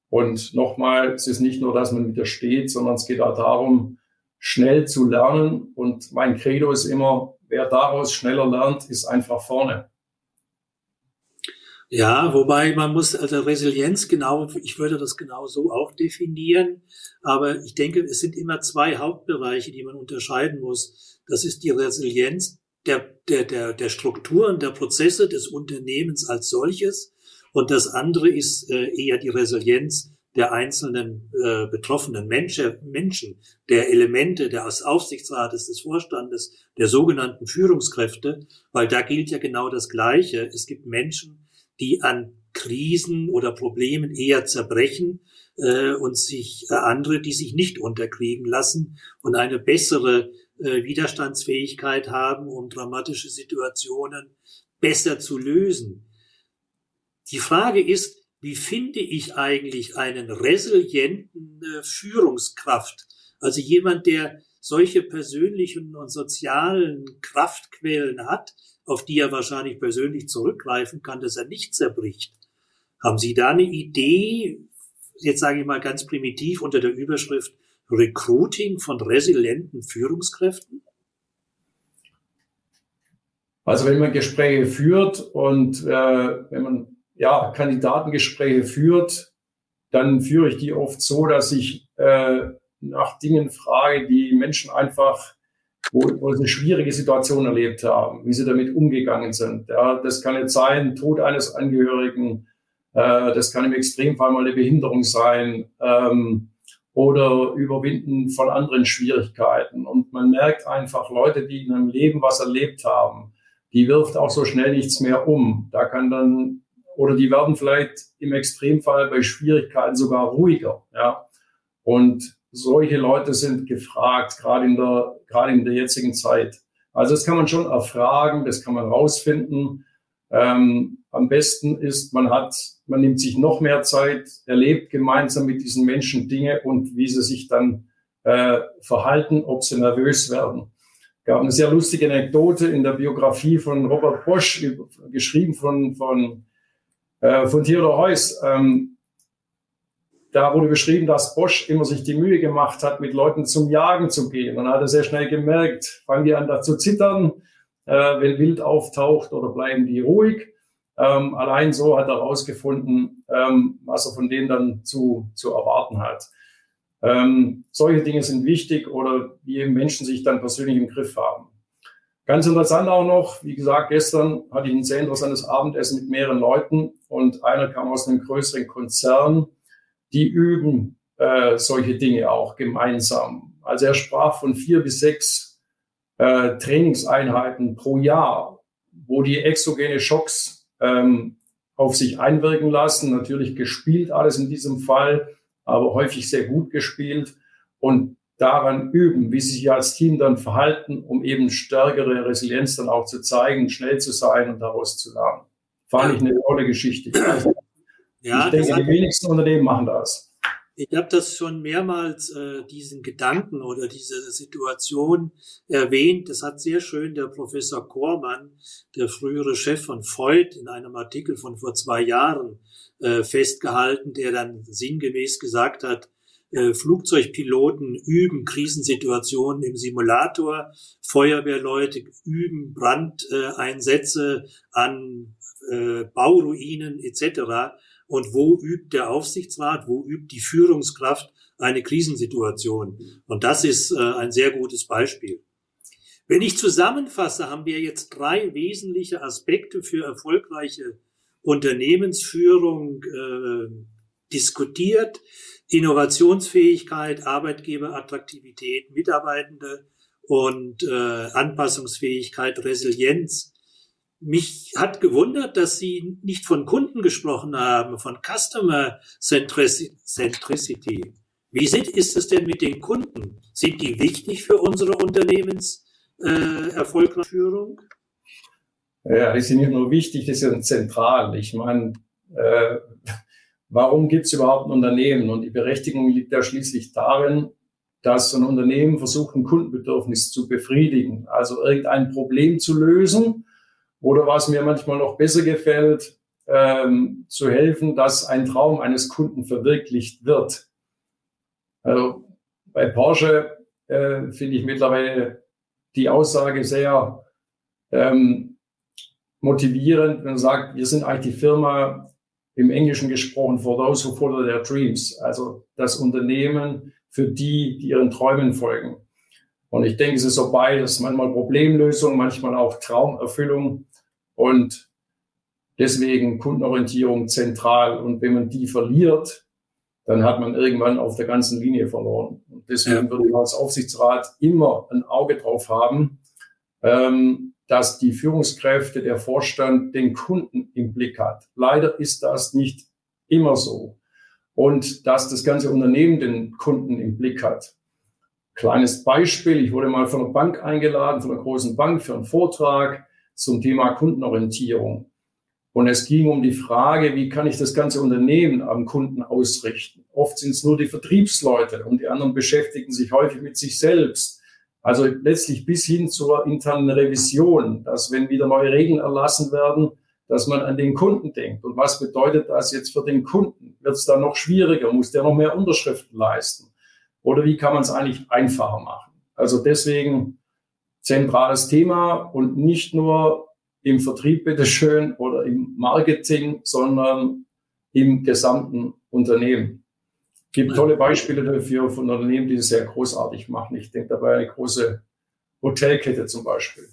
Und nochmal, es ist nicht nur, dass man widersteht, sondern es geht auch darum, schnell zu lernen. Und mein Credo ist immer, wer daraus schneller lernt, ist einfach vorne. Ja, wobei man muss also Resilienz genau, ich würde das genau so auch definieren, aber ich denke, es sind immer zwei Hauptbereiche, die man unterscheiden muss. Das ist die Resilienz der, der, der, der Strukturen, der Prozesse des Unternehmens als solches. Und das andere ist äh, eher die Resilienz der einzelnen äh, betroffenen Menschen, Menschen, der Elemente des Aufsichtsrates, des Vorstandes, der sogenannten Führungskräfte, weil da gilt ja genau das Gleiche. Es gibt Menschen, die an Krisen oder Problemen eher zerbrechen äh, und sich äh, andere, die sich nicht unterkriegen lassen und eine bessere äh, Widerstandsfähigkeit haben, um dramatische Situationen besser zu lösen. Die Frage ist, wie finde ich eigentlich einen resilienten äh, Führungskraft? Also jemand, der solche persönlichen und sozialen Kraftquellen hat, auf die er wahrscheinlich persönlich zurückgreifen kann, dass er nicht zerbricht. Haben Sie da eine Idee, jetzt sage ich mal ganz primitiv unter der Überschrift Recruiting von resilienten Führungskräften? Also wenn man Gespräche führt und äh, wenn man ja, Kandidatengespräche führt, dann führe ich die oft so, dass ich äh, nach Dingen frage, die Menschen einfach, wo, wo sie schwierige Situationen erlebt haben, wie sie damit umgegangen sind. Ja, das kann jetzt sein, Tod eines Angehörigen, äh, das kann im Extremfall mal eine Behinderung sein ähm, oder Überwinden von anderen Schwierigkeiten. Und man merkt einfach, Leute, die in einem Leben was erlebt haben, die wirft auch so schnell nichts mehr um. Da kann dann, oder die werden vielleicht im Extremfall bei Schwierigkeiten sogar ruhiger. Ja. Und solche Leute sind gefragt, gerade in der, gerade in der jetzigen Zeit. Also das kann man schon erfragen, das kann man rausfinden. Ähm, am besten ist, man hat, man nimmt sich noch mehr Zeit, erlebt gemeinsam mit diesen Menschen Dinge und wie sie sich dann äh, verhalten, ob sie nervös werden. Gab eine sehr lustige Anekdote in der Biografie von Robert Bosch, geschrieben von, von, äh, von Theodor Heuss. Ähm, da wurde beschrieben, dass Bosch immer sich die Mühe gemacht hat, mit Leuten zum Jagen zu gehen. Und hat er sehr schnell gemerkt, fangen die an da zu zittern, äh, wenn Wild auftaucht oder bleiben die ruhig. Ähm, allein so hat er herausgefunden, ähm, was er von denen dann zu, zu erwarten hat. Ähm, solche Dinge sind wichtig oder wie Menschen sich dann persönlich im Griff haben. Ganz interessant auch noch, wie gesagt, gestern hatte ich ein sehr interessantes Abendessen mit mehreren Leuten und einer kam aus einem größeren Konzern, die üben äh, solche Dinge auch gemeinsam. Also er sprach von vier bis sechs äh, Trainingseinheiten pro Jahr, wo die exogene Schocks ähm, auf sich einwirken lassen. Natürlich gespielt alles in diesem Fall, aber häufig sehr gut gespielt und daran üben, wie sie sich als Team dann verhalten, um eben stärkere Resilienz dann auch zu zeigen, schnell zu sein und daraus zu lernen. Fand ich eine tolle Geschichte. Ja, ich denke, die wenigsten Unternehmen machen das. Ich habe das schon mehrmals, äh, diesen Gedanken oder diese Situation erwähnt. Das hat sehr schön der Professor Kormann, der frühere Chef von Freud, in einem Artikel von vor zwei Jahren äh, festgehalten, der dann sinngemäß gesagt hat, äh, Flugzeugpiloten üben Krisensituationen im Simulator, Feuerwehrleute üben Brandeinsätze an äh, Bauruinen etc. Und wo übt der Aufsichtsrat, wo übt die Führungskraft eine Krisensituation? Und das ist äh, ein sehr gutes Beispiel. Wenn ich zusammenfasse, haben wir jetzt drei wesentliche Aspekte für erfolgreiche Unternehmensführung äh, diskutiert. Innovationsfähigkeit, Arbeitgeberattraktivität, Mitarbeitende und äh, Anpassungsfähigkeit, Resilienz. Mich hat gewundert, dass Sie nicht von Kunden gesprochen haben, von Customer Centricity. Wie ist es denn mit den Kunden? Sind die wichtig für unsere Unternehmenserfolgsführung? Äh, ja, die sind nicht nur wichtig, die sind zentral. Ich meine, äh, warum gibt es überhaupt ein Unternehmen? Und die Berechtigung liegt ja schließlich darin, dass ein Unternehmen versucht, ein Kundenbedürfnis zu befriedigen, also irgendein Problem zu lösen oder was mir manchmal noch besser gefällt, ähm, zu helfen, dass ein Traum eines Kunden verwirklicht wird. Also bei Porsche äh, finde ich mittlerweile die Aussage sehr ähm, motivierend, wenn man sagt, wir sind eigentlich die Firma im Englischen gesprochen for those who follow their dreams, also das Unternehmen für die, die ihren Träumen folgen. Und ich denke, es ist so beides, manchmal Problemlösung, manchmal auch Traumerfüllung. Und deswegen Kundenorientierung zentral. Und wenn man die verliert, dann hat man irgendwann auf der ganzen Linie verloren. Und deswegen ja. würde ich als Aufsichtsrat immer ein Auge drauf haben, ähm, dass die Führungskräfte, der Vorstand den Kunden im Blick hat. Leider ist das nicht immer so. Und dass das ganze Unternehmen den Kunden im Blick hat. Kleines Beispiel, ich wurde mal von einer Bank eingeladen, von einer großen Bank für einen Vortrag zum Thema Kundenorientierung. Und es ging um die Frage, wie kann ich das ganze Unternehmen am Kunden ausrichten? Oft sind es nur die Vertriebsleute und die anderen beschäftigen sich häufig mit sich selbst. Also letztlich bis hin zur internen Revision, dass wenn wieder neue Regeln erlassen werden, dass man an den Kunden denkt. Und was bedeutet das jetzt für den Kunden? Wird es da noch schwieriger? Muss der noch mehr Unterschriften leisten? Oder wie kann man es eigentlich einfacher machen? Also deswegen zentrales Thema und nicht nur im Vertrieb bitteschön oder im Marketing, sondern im gesamten Unternehmen. Es gibt tolle Beispiele dafür von Unternehmen, die es sehr großartig machen. Ich denke dabei eine große Hotelkette zum Beispiel.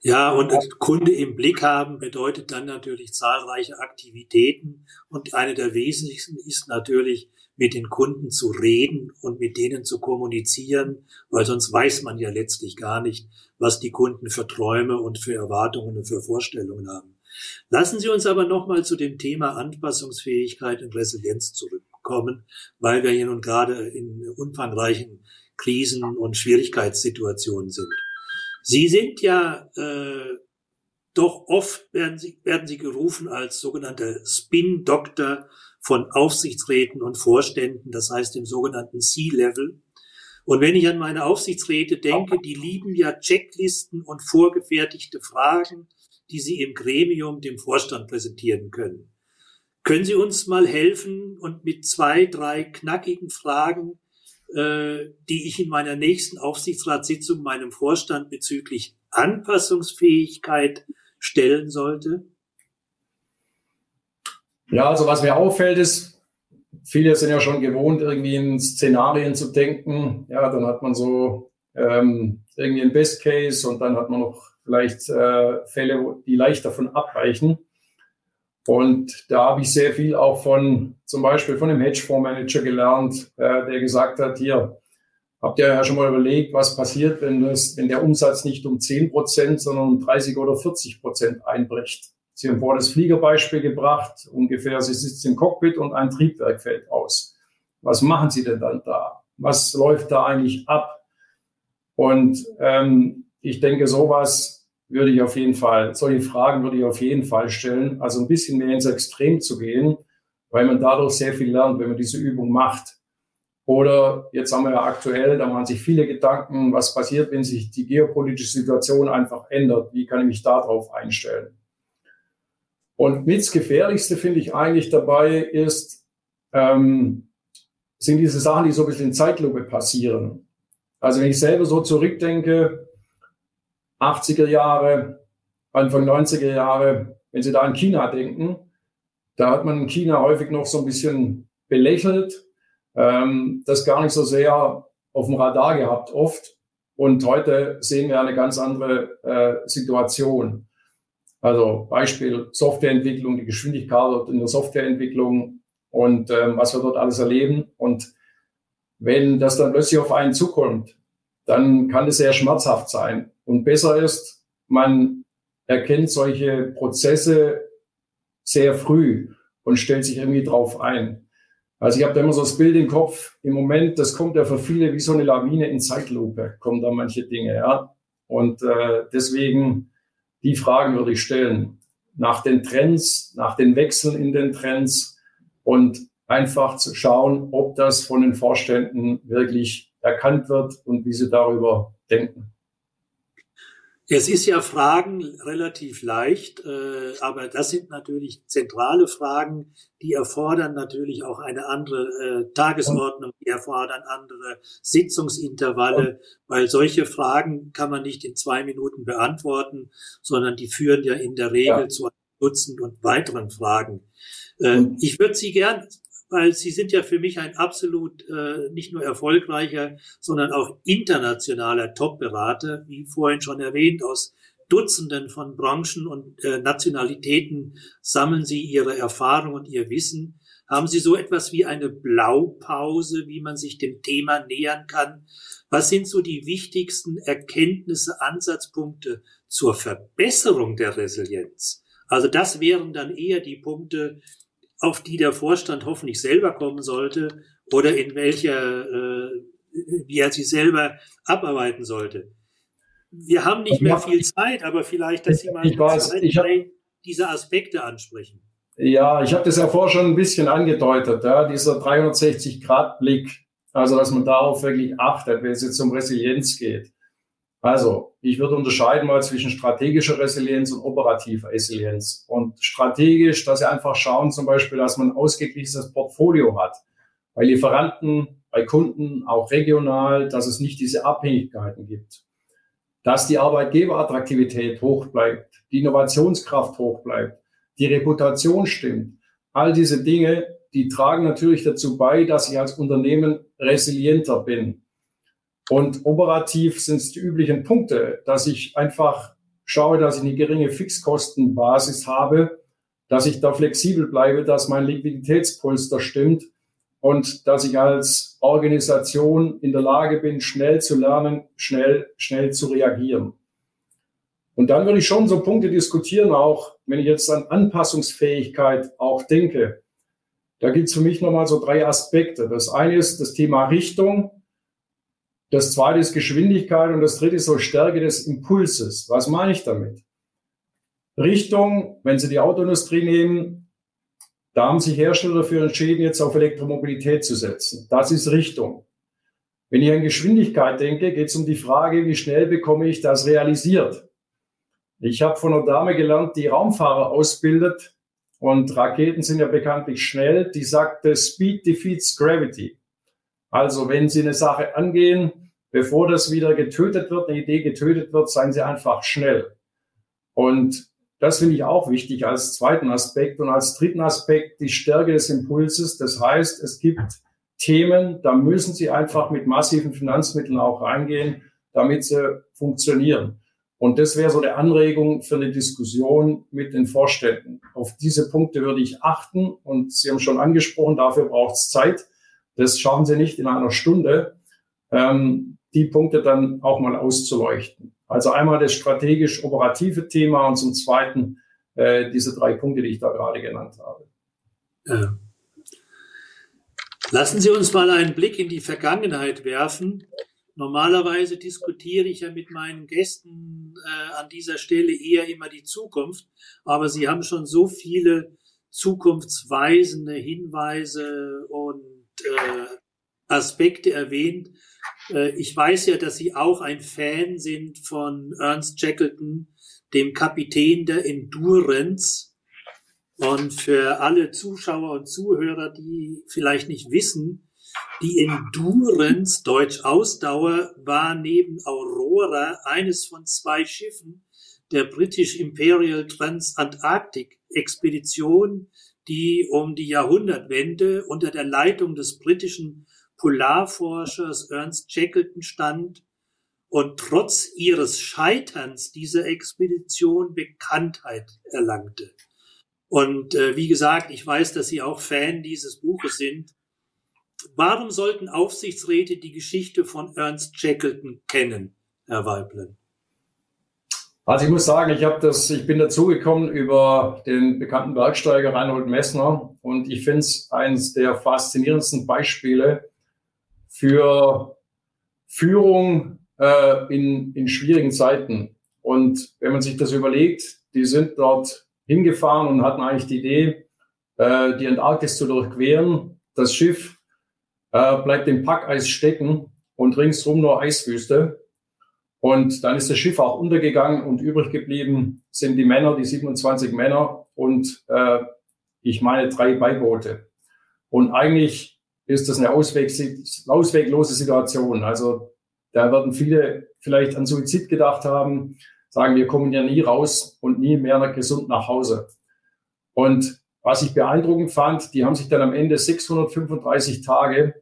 Ja, und Kunde im Blick haben bedeutet dann natürlich zahlreiche Aktivitäten. Und eine der wesentlichsten ist natürlich, mit den Kunden zu reden und mit denen zu kommunizieren, weil sonst weiß man ja letztlich gar nicht, was die Kunden für Träume und für Erwartungen und für Vorstellungen haben. Lassen Sie uns aber nochmal zu dem Thema Anpassungsfähigkeit und Resilienz zurückkommen, weil wir hier nun gerade in umfangreichen Krisen und Schwierigkeitssituationen sind. Sie sind ja äh, doch oft werden Sie, werden Sie gerufen als sogenannter Spin-Doktor von Aufsichtsräten und Vorständen, das heißt im sogenannten C-Level. Und wenn ich an meine Aufsichtsräte denke, die lieben ja Checklisten und vorgefertigte Fragen, die sie im Gremium dem Vorstand präsentieren können. Können Sie uns mal helfen und mit zwei, drei knackigen Fragen, äh, die ich in meiner nächsten Aufsichtsratssitzung meinem Vorstand bezüglich Anpassungsfähigkeit stellen sollte? Ja, also was mir auffällt ist, viele sind ja schon gewohnt, irgendwie in Szenarien zu denken. Ja, dann hat man so ähm, irgendwie ein Best Case und dann hat man noch vielleicht äh, Fälle, die leicht davon abweichen. Und da habe ich sehr viel auch von, zum Beispiel von einem Hedgefondsmanager gelernt, äh, der gesagt hat, hier, habt ihr ja schon mal überlegt, was passiert, wenn, das, wenn der Umsatz nicht um 10 Prozent, sondern um 30 oder 40 Prozent einbricht. Sie haben vor das Fliegerbeispiel gebracht, ungefähr, Sie sitzen im Cockpit und ein Triebwerk fällt aus. Was machen Sie denn dann da? Was läuft da eigentlich ab? Und ähm, ich denke, sowas würde ich auf jeden Fall, solche Fragen würde ich auf jeden Fall stellen. Also ein bisschen mehr ins Extrem zu gehen, weil man dadurch sehr viel lernt, wenn man diese Übung macht. Oder jetzt haben wir ja aktuell, da machen sich viele Gedanken, was passiert, wenn sich die geopolitische Situation einfach ändert? Wie kann ich mich darauf einstellen? Und mit Gefährlichste finde ich eigentlich dabei ist, ähm, sind diese Sachen, die so ein bisschen in Zeitlupe passieren. Also wenn ich selber so zurückdenke, 80er Jahre, Anfang 90er Jahre, wenn Sie da an China denken, da hat man China häufig noch so ein bisschen belächelt, ähm, das gar nicht so sehr auf dem Radar gehabt oft. Und heute sehen wir eine ganz andere äh, Situation. Also Beispiel Softwareentwicklung, die Geschwindigkeit in der Softwareentwicklung und ähm, was wir dort alles erleben. Und wenn das dann plötzlich auf einen zukommt, dann kann es sehr schmerzhaft sein. Und besser ist, man erkennt solche Prozesse sehr früh und stellt sich irgendwie drauf ein. Also ich habe da immer so das Bild im Kopf, im Moment, das kommt ja für viele wie so eine Lawine in Zeitlupe, kommen da manche Dinge, ja. Und äh, deswegen, die Fragen würde ich stellen. Nach den Trends, nach den Wechseln in den Trends und einfach zu schauen, ob das von den Vorständen wirklich erkannt wird und wie sie darüber denken. Es ist ja Fragen relativ leicht, äh, aber das sind natürlich zentrale Fragen, die erfordern natürlich auch eine andere äh, Tagesordnung, die erfordern andere Sitzungsintervalle, weil solche Fragen kann man nicht in zwei Minuten beantworten, sondern die führen ja in der Regel ja. zu einem Dutzend und weiteren Fragen. Äh, ich würde Sie gern weil sie sind ja für mich ein absolut äh, nicht nur erfolgreicher, sondern auch internationaler Top-Berater, wie vorhin schon erwähnt, aus Dutzenden von Branchen und äh, Nationalitäten sammeln Sie Ihre Erfahrung und Ihr Wissen. Haben Sie so etwas wie eine Blaupause, wie man sich dem Thema nähern kann? Was sind so die wichtigsten Erkenntnisse, Ansatzpunkte zur Verbesserung der Resilienz? Also das wären dann eher die Punkte, auf die der Vorstand hoffentlich selber kommen sollte oder in welcher, äh, wie er sie selber abarbeiten sollte. Wir haben nicht mehr viel Zeit, aber vielleicht, dass Sie mal ich weiß, ich hab, diese Aspekte ansprechen. Ja, ich habe das ja vorher schon ein bisschen angedeutet, ja, dieser 360-Grad-Blick, also dass man darauf wirklich achtet, wenn es jetzt um Resilienz geht. Also, ich würde unterscheiden mal zwischen strategischer Resilienz und operativer Resilienz. Und strategisch, dass Sie einfach schauen, zum Beispiel, dass man ein ausgeglichenes Portfolio hat. Bei Lieferanten, bei Kunden, auch regional, dass es nicht diese Abhängigkeiten gibt. dass die Arbeitgeberattraktivität hoch bleibt, die Innovationskraft hoch bleibt, die Reputation stimmt. All diese Dinge, die tragen natürlich dazu bei, dass ich als Unternehmen resilienter bin. Und operativ sind es die üblichen Punkte, dass ich einfach schaue, dass ich eine geringe Fixkostenbasis habe, dass ich da flexibel bleibe, dass mein Liquiditätspolster stimmt und dass ich als Organisation in der Lage bin, schnell zu lernen, schnell, schnell zu reagieren. Und dann würde ich schon so Punkte diskutieren, auch wenn ich jetzt an Anpassungsfähigkeit auch denke. Da gibt es für mich nochmal so drei Aspekte. Das eine ist das Thema Richtung. Das zweite ist Geschwindigkeit und das dritte ist so Stärke des Impulses. Was meine ich damit? Richtung, wenn Sie die Autoindustrie nehmen, da haben sich Hersteller dafür entschieden, jetzt auf Elektromobilität zu setzen. Das ist Richtung. Wenn ich an Geschwindigkeit denke, geht es um die Frage, wie schnell bekomme ich das realisiert. Ich habe von einer Dame gelernt, die Raumfahrer ausbildet und Raketen sind ja bekanntlich schnell. Die sagte, Speed defeats Gravity. Also wenn Sie eine Sache angehen, bevor das wieder getötet wird, eine Idee getötet wird, seien Sie einfach schnell. Und das finde ich auch wichtig als zweiten Aspekt. Und als dritten Aspekt die Stärke des Impulses. Das heißt, es gibt Themen, da müssen Sie einfach mit massiven Finanzmitteln auch reingehen, damit sie funktionieren. Und das wäre so eine Anregung für eine Diskussion mit den Vorständen. Auf diese Punkte würde ich achten. Und Sie haben schon angesprochen, dafür braucht es Zeit. Das schaffen Sie nicht in einer Stunde, ähm, die Punkte dann auch mal auszuleuchten. Also einmal das strategisch-operative Thema und zum Zweiten äh, diese drei Punkte, die ich da gerade genannt habe. Ja. Lassen Sie uns mal einen Blick in die Vergangenheit werfen. Normalerweise diskutiere ich ja mit meinen Gästen äh, an dieser Stelle eher immer die Zukunft, aber Sie haben schon so viele zukunftsweisende Hinweise und äh, Aspekte erwähnt, äh, ich weiß ja, dass Sie auch ein Fan sind von Ernst Shackleton, dem Kapitän der Endurance. Und für alle Zuschauer und Zuhörer, die vielleicht nicht wissen, die Endurance, Deutsch Ausdauer, war neben Aurora eines von zwei Schiffen der British Imperial Transantarctic Expedition, die um die Jahrhundertwende unter der Leitung des britischen Polarforschers Ernst Shackleton stand und trotz ihres Scheiterns dieser Expedition Bekanntheit erlangte. Und äh, wie gesagt, ich weiß, dass Sie auch Fan dieses Buches sind. Warum sollten Aufsichtsräte die Geschichte von Ernst Shackleton kennen, Herr Weiblen? Also ich muss sagen, ich habe das, ich bin dazugekommen über den bekannten Bergsteiger Reinhold Messner und ich finde es eines der faszinierendsten Beispiele, für Führung äh, in, in schwierigen Zeiten. Und wenn man sich das überlegt, die sind dort hingefahren und hatten eigentlich die Idee, äh, die Antarktis zu durchqueren. Das Schiff äh, bleibt im Packeis stecken und ringsrum nur Eiswüste. Und dann ist das Schiff auch untergegangen und übrig geblieben sind die Männer, die 27 Männer und äh, ich meine drei Beiboote. Und eigentlich ist das eine Ausweg, ausweglose Situation. Also da werden viele vielleicht an Suizid gedacht haben, sagen, wir kommen ja nie raus und nie mehr gesund nach Hause. Und was ich beeindruckend fand, die haben sich dann am Ende 635 Tage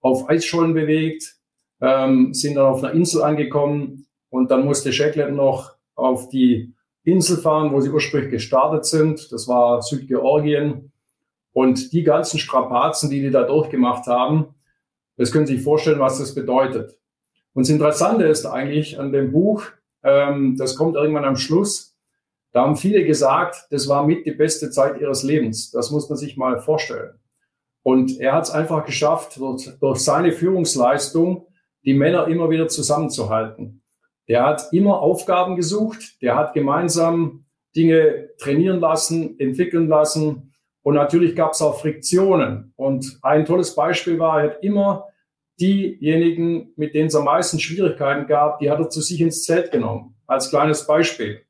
auf Eisschollen bewegt, ähm, sind dann auf einer Insel angekommen und dann musste Shackleton noch auf die Insel fahren, wo sie ursprünglich gestartet sind. Das war Südgeorgien. Und die ganzen Strapazen, die die da durchgemacht haben, das können Sie sich vorstellen, was das bedeutet. Und das Interessante ist eigentlich an dem Buch, ähm, das kommt irgendwann am Schluss, da haben viele gesagt, das war mit die beste Zeit ihres Lebens. Das muss man sich mal vorstellen. Und er hat es einfach geschafft, durch, durch seine Führungsleistung die Männer immer wieder zusammenzuhalten. Der hat immer Aufgaben gesucht, der hat gemeinsam Dinge trainieren lassen, entwickeln lassen und natürlich gab es auch Friktionen. Und ein tolles Beispiel war, er hat immer diejenigen, mit denen es am meisten Schwierigkeiten gab, die hat er zu sich ins Zelt genommen. Als kleines Beispiel.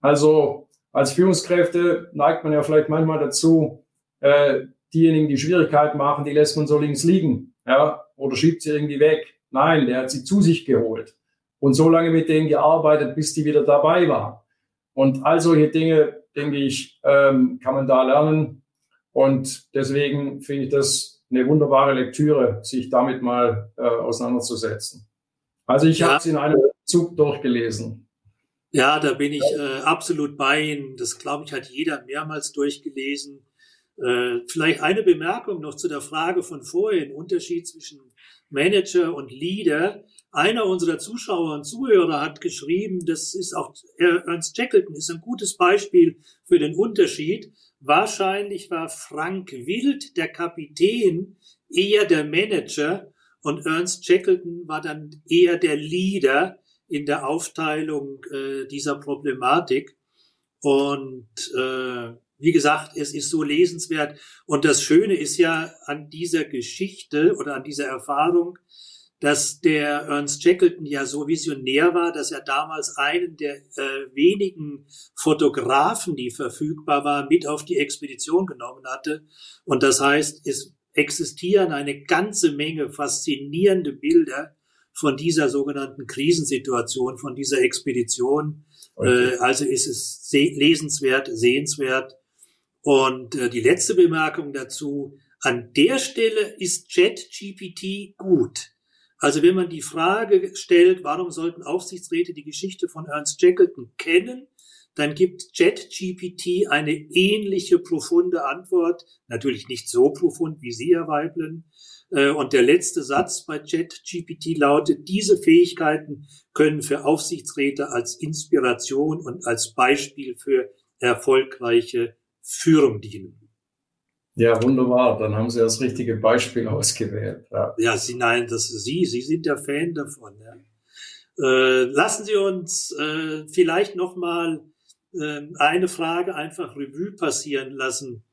Also als Führungskräfte neigt man ja vielleicht manchmal dazu, äh, diejenigen, die Schwierigkeiten machen, die lässt man so links liegen, ja, oder schiebt sie irgendwie weg. Nein, der hat sie zu sich geholt. und so lange mit denen gearbeitet, bis die wieder dabei waren. Und all solche Dinge, denke ich, ähm, kann man da lernen. Und deswegen finde ich das eine wunderbare Lektüre, sich damit mal äh, auseinanderzusetzen. Also ich ja. habe es in einem Zug durchgelesen. Ja, da bin ich äh, absolut bei Ihnen. Das, glaube ich, hat jeder mehrmals durchgelesen. Äh, vielleicht eine Bemerkung noch zu der Frage von vorhin, Unterschied zwischen Manager und Leader. Einer unserer Zuschauer und Zuhörer hat geschrieben, das ist auch Ernst Shackleton ist ein gutes Beispiel für den Unterschied. Wahrscheinlich war Frank Wild, der Kapitän, eher der Manager und Ernst Shackleton war dann eher der Leader in der Aufteilung äh, dieser Problematik. Und äh, wie gesagt, es ist so lesenswert. Und das Schöne ist ja an dieser Geschichte oder an dieser Erfahrung, dass der Ernst Shackleton ja so visionär war, dass er damals einen der äh, wenigen Fotografen, die verfügbar war, mit auf die Expedition genommen hatte. Und das heißt, es existieren eine ganze Menge faszinierende Bilder von dieser sogenannten Krisensituation, von dieser Expedition. Okay. Äh, also ist es lesenswert, sehenswert. Und äh, die letzte Bemerkung dazu, an der Stelle ist ChatGPT gut. Also wenn man die Frage stellt, warum sollten Aufsichtsräte die Geschichte von Ernst Shackleton kennen, dann gibt ChatGPT eine ähnliche profunde Antwort, natürlich nicht so profund wie Sie, Herr Weiblen. Äh, und der letzte Satz bei ChatGPT lautet, diese Fähigkeiten können für Aufsichtsräte als Inspiration und als Beispiel für erfolgreiche Führung dienen. Ja, wunderbar. Dann haben Sie das richtige Beispiel ausgewählt. Ja, ja Sie, nein, das ist Sie. Sie sind der Fan davon. Ja. Äh, lassen Sie uns äh, vielleicht noch mal äh, eine Frage einfach Revue passieren lassen.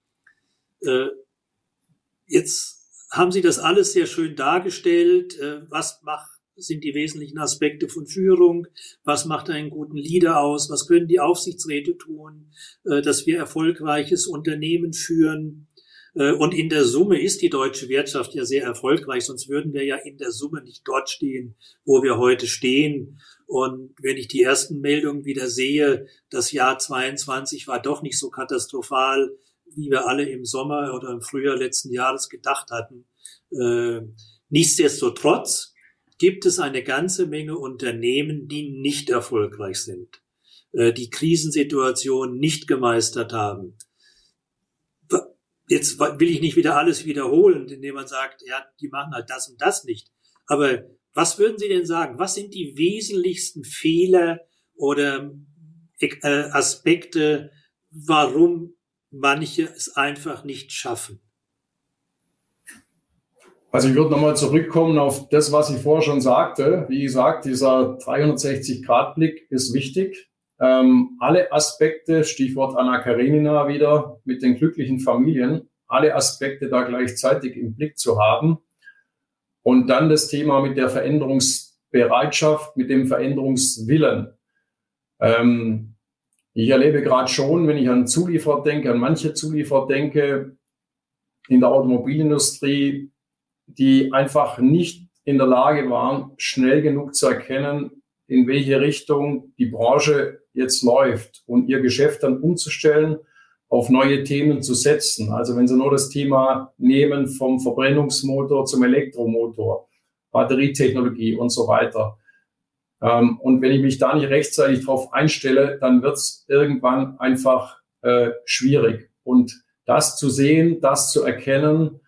Äh, jetzt haben Sie das alles sehr schön dargestellt. Äh, was macht sind die wesentlichen Aspekte von Führung, was macht einen guten Leader aus, was können die Aufsichtsräte tun, äh, dass wir erfolgreiches Unternehmen führen. Äh, und in der Summe ist die deutsche Wirtschaft ja sehr erfolgreich, sonst würden wir ja in der Summe nicht dort stehen, wo wir heute stehen. Und wenn ich die ersten Meldungen wieder sehe, das Jahr 22 war doch nicht so katastrophal, wie wir alle im Sommer oder im Frühjahr letzten Jahres gedacht hatten. Äh, nichtsdestotrotz gibt es eine ganze Menge Unternehmen, die nicht erfolgreich sind, äh, die Krisensituation nicht gemeistert haben. Jetzt will ich nicht wieder alles wiederholen, indem man sagt, ja, die machen halt das und das nicht. Aber was würden Sie denn sagen? Was sind die wesentlichsten Fehler oder äh, Aspekte, warum manche es einfach nicht schaffen? Also ich würde nochmal zurückkommen auf das, was ich vorher schon sagte. Wie gesagt, dieser 360-Grad-Blick ist wichtig. Ähm, alle Aspekte, Stichwort Anna Karenina wieder, mit den glücklichen Familien, alle Aspekte da gleichzeitig im Blick zu haben. Und dann das Thema mit der Veränderungsbereitschaft, mit dem Veränderungswillen. Ähm, ich erlebe gerade schon, wenn ich an Zulieferer denke, an manche Zulieferer denke, in der Automobilindustrie, die einfach nicht in der Lage waren, schnell genug zu erkennen, in welche Richtung die Branche jetzt läuft und ihr Geschäft dann umzustellen, auf neue Themen zu setzen. Also wenn Sie nur das Thema nehmen vom Verbrennungsmotor zum Elektromotor, Batterietechnologie und so weiter. Ähm, und wenn ich mich da nicht rechtzeitig darauf einstelle, dann wird es irgendwann einfach äh, schwierig. Und das zu sehen, das zu erkennen,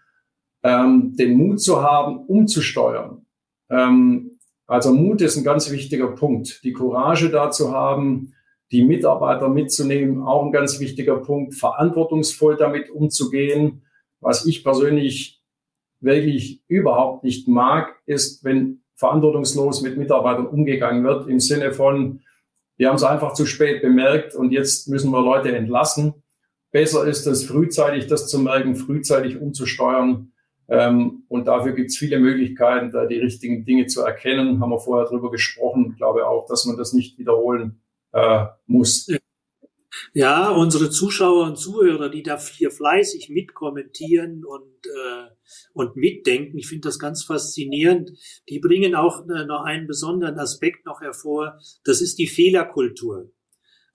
ähm, den Mut zu haben, umzusteuern. Ähm, also Mut ist ein ganz wichtiger Punkt. Die Courage dazu haben, die Mitarbeiter mitzunehmen, auch ein ganz wichtiger Punkt. Verantwortungsvoll damit umzugehen. Was ich persönlich wirklich überhaupt nicht mag, ist, wenn verantwortungslos mit Mitarbeitern umgegangen wird, im Sinne von, wir haben es einfach zu spät bemerkt und jetzt müssen wir Leute entlassen. Besser ist es, frühzeitig das zu merken, frühzeitig umzusteuern ähm, und dafür gibt es viele Möglichkeiten, da die richtigen Dinge zu erkennen. Haben wir vorher drüber gesprochen. Ich glaube auch, dass man das nicht wiederholen äh, muss. Ja, unsere Zuschauer und Zuhörer, die da hier fleißig mitkommentieren und, äh, und mitdenken, ich finde das ganz faszinierend. Die bringen auch äh, noch einen besonderen Aspekt noch hervor. Das ist die Fehlerkultur.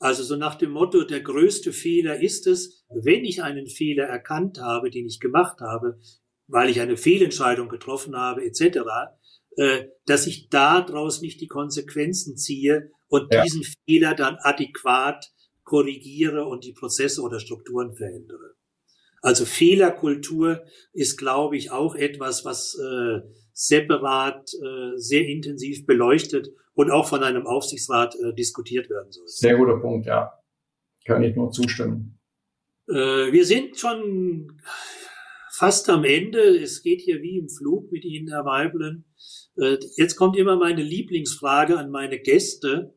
Also so nach dem Motto, der größte Fehler ist es, wenn ich einen Fehler erkannt habe, den ich gemacht habe, weil ich eine Fehlentscheidung getroffen habe, etc., äh, dass ich daraus nicht die Konsequenzen ziehe und ja. diesen Fehler dann adäquat korrigiere und die Prozesse oder Strukturen verändere. Also Fehlerkultur ist, glaube ich, auch etwas, was äh, separat äh, sehr intensiv beleuchtet und auch von einem Aufsichtsrat äh, diskutiert werden soll. Sehr guter Punkt, ja. Kann ich nur zustimmen. Äh, wir sind schon fast am Ende. Es geht hier wie im Flug mit Ihnen, Herr Weiblen. Äh, jetzt kommt immer meine Lieblingsfrage an meine Gäste.